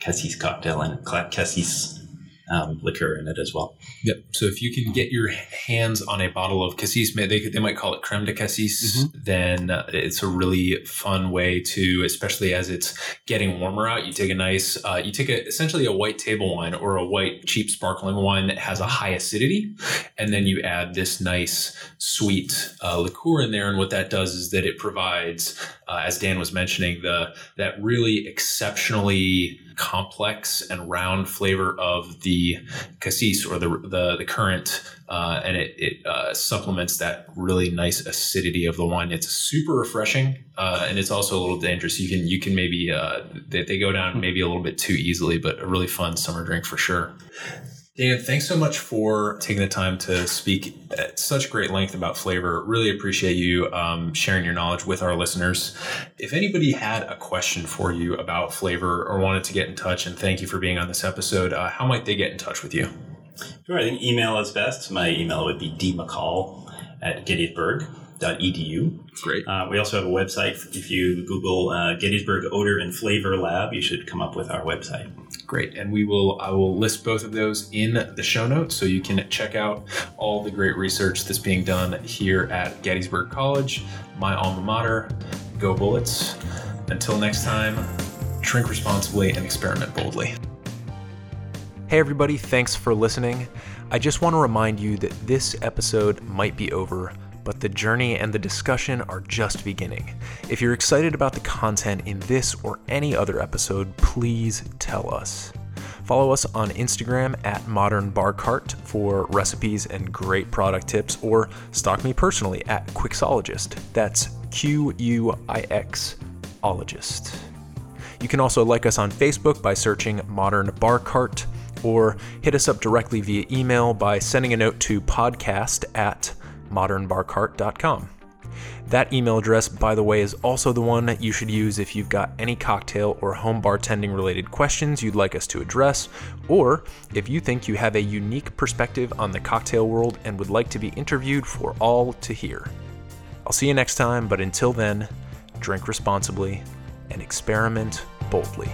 cassis cocktail and cassis um, liquor in it as well. Yep. So if you can get your hands on a bottle of cassis, they could, they might call it creme de cassis. Then uh, it's a really fun way to, especially as it's getting warmer out. You take a nice, uh, you take a, essentially a white table wine or a white cheap sparkling wine that has a high acidity, and then you add this nice sweet uh, liqueur in there. And what that does is that it provides, uh, as Dan was mentioning, the that really exceptionally complex and round flavor of the cassis or the the, the currant, uh, and it, it uh, supplements that really nice acidity of the wine. It's super refreshing, uh, and it's also a little dangerous. You can you can maybe uh, they, they go down maybe a little bit too easily, but a really fun summer drink for sure. Dan, thanks so much for taking the time to speak at such great length about flavor. Really appreciate you um, sharing your knowledge with our listeners. If anybody had a question for you about flavor or wanted to get in touch, and thank you for being on this episode, uh, how might they get in touch with you? Sure, I think email is best. My email would be dmccall at gettysburg.edu. Great. Uh, we also have a website. If you Google uh, Gettysburg Odor and Flavor Lab, you should come up with our website. Great. And we will I will list both of those in the show notes so you can check out all the great research that's being done here at Gettysburg College, my alma mater. Go Bullets. Until next time, drink responsibly and experiment boldly. Hey, everybody, thanks for listening. I just want to remind you that this episode might be over, but the journey and the discussion are just beginning. If you're excited about the content in this or any other episode, please tell us. Follow us on Instagram at Modern Bar Cart for recipes and great product tips, or stalk me personally at Quixologist. That's Q U I X ologist. You can also like us on Facebook by searching Modern Bar Cart. or hit us up directly via email by sending a note to podcast at modernbarcart.com. That email address, by the way, is also the one that you should use if you've got any cocktail or home bartending related questions you'd like us to address, or if you think you have a unique perspective on the cocktail world and would like to be interviewed for all to hear. I'll see you next time, but until then, drink responsibly and experiment boldly.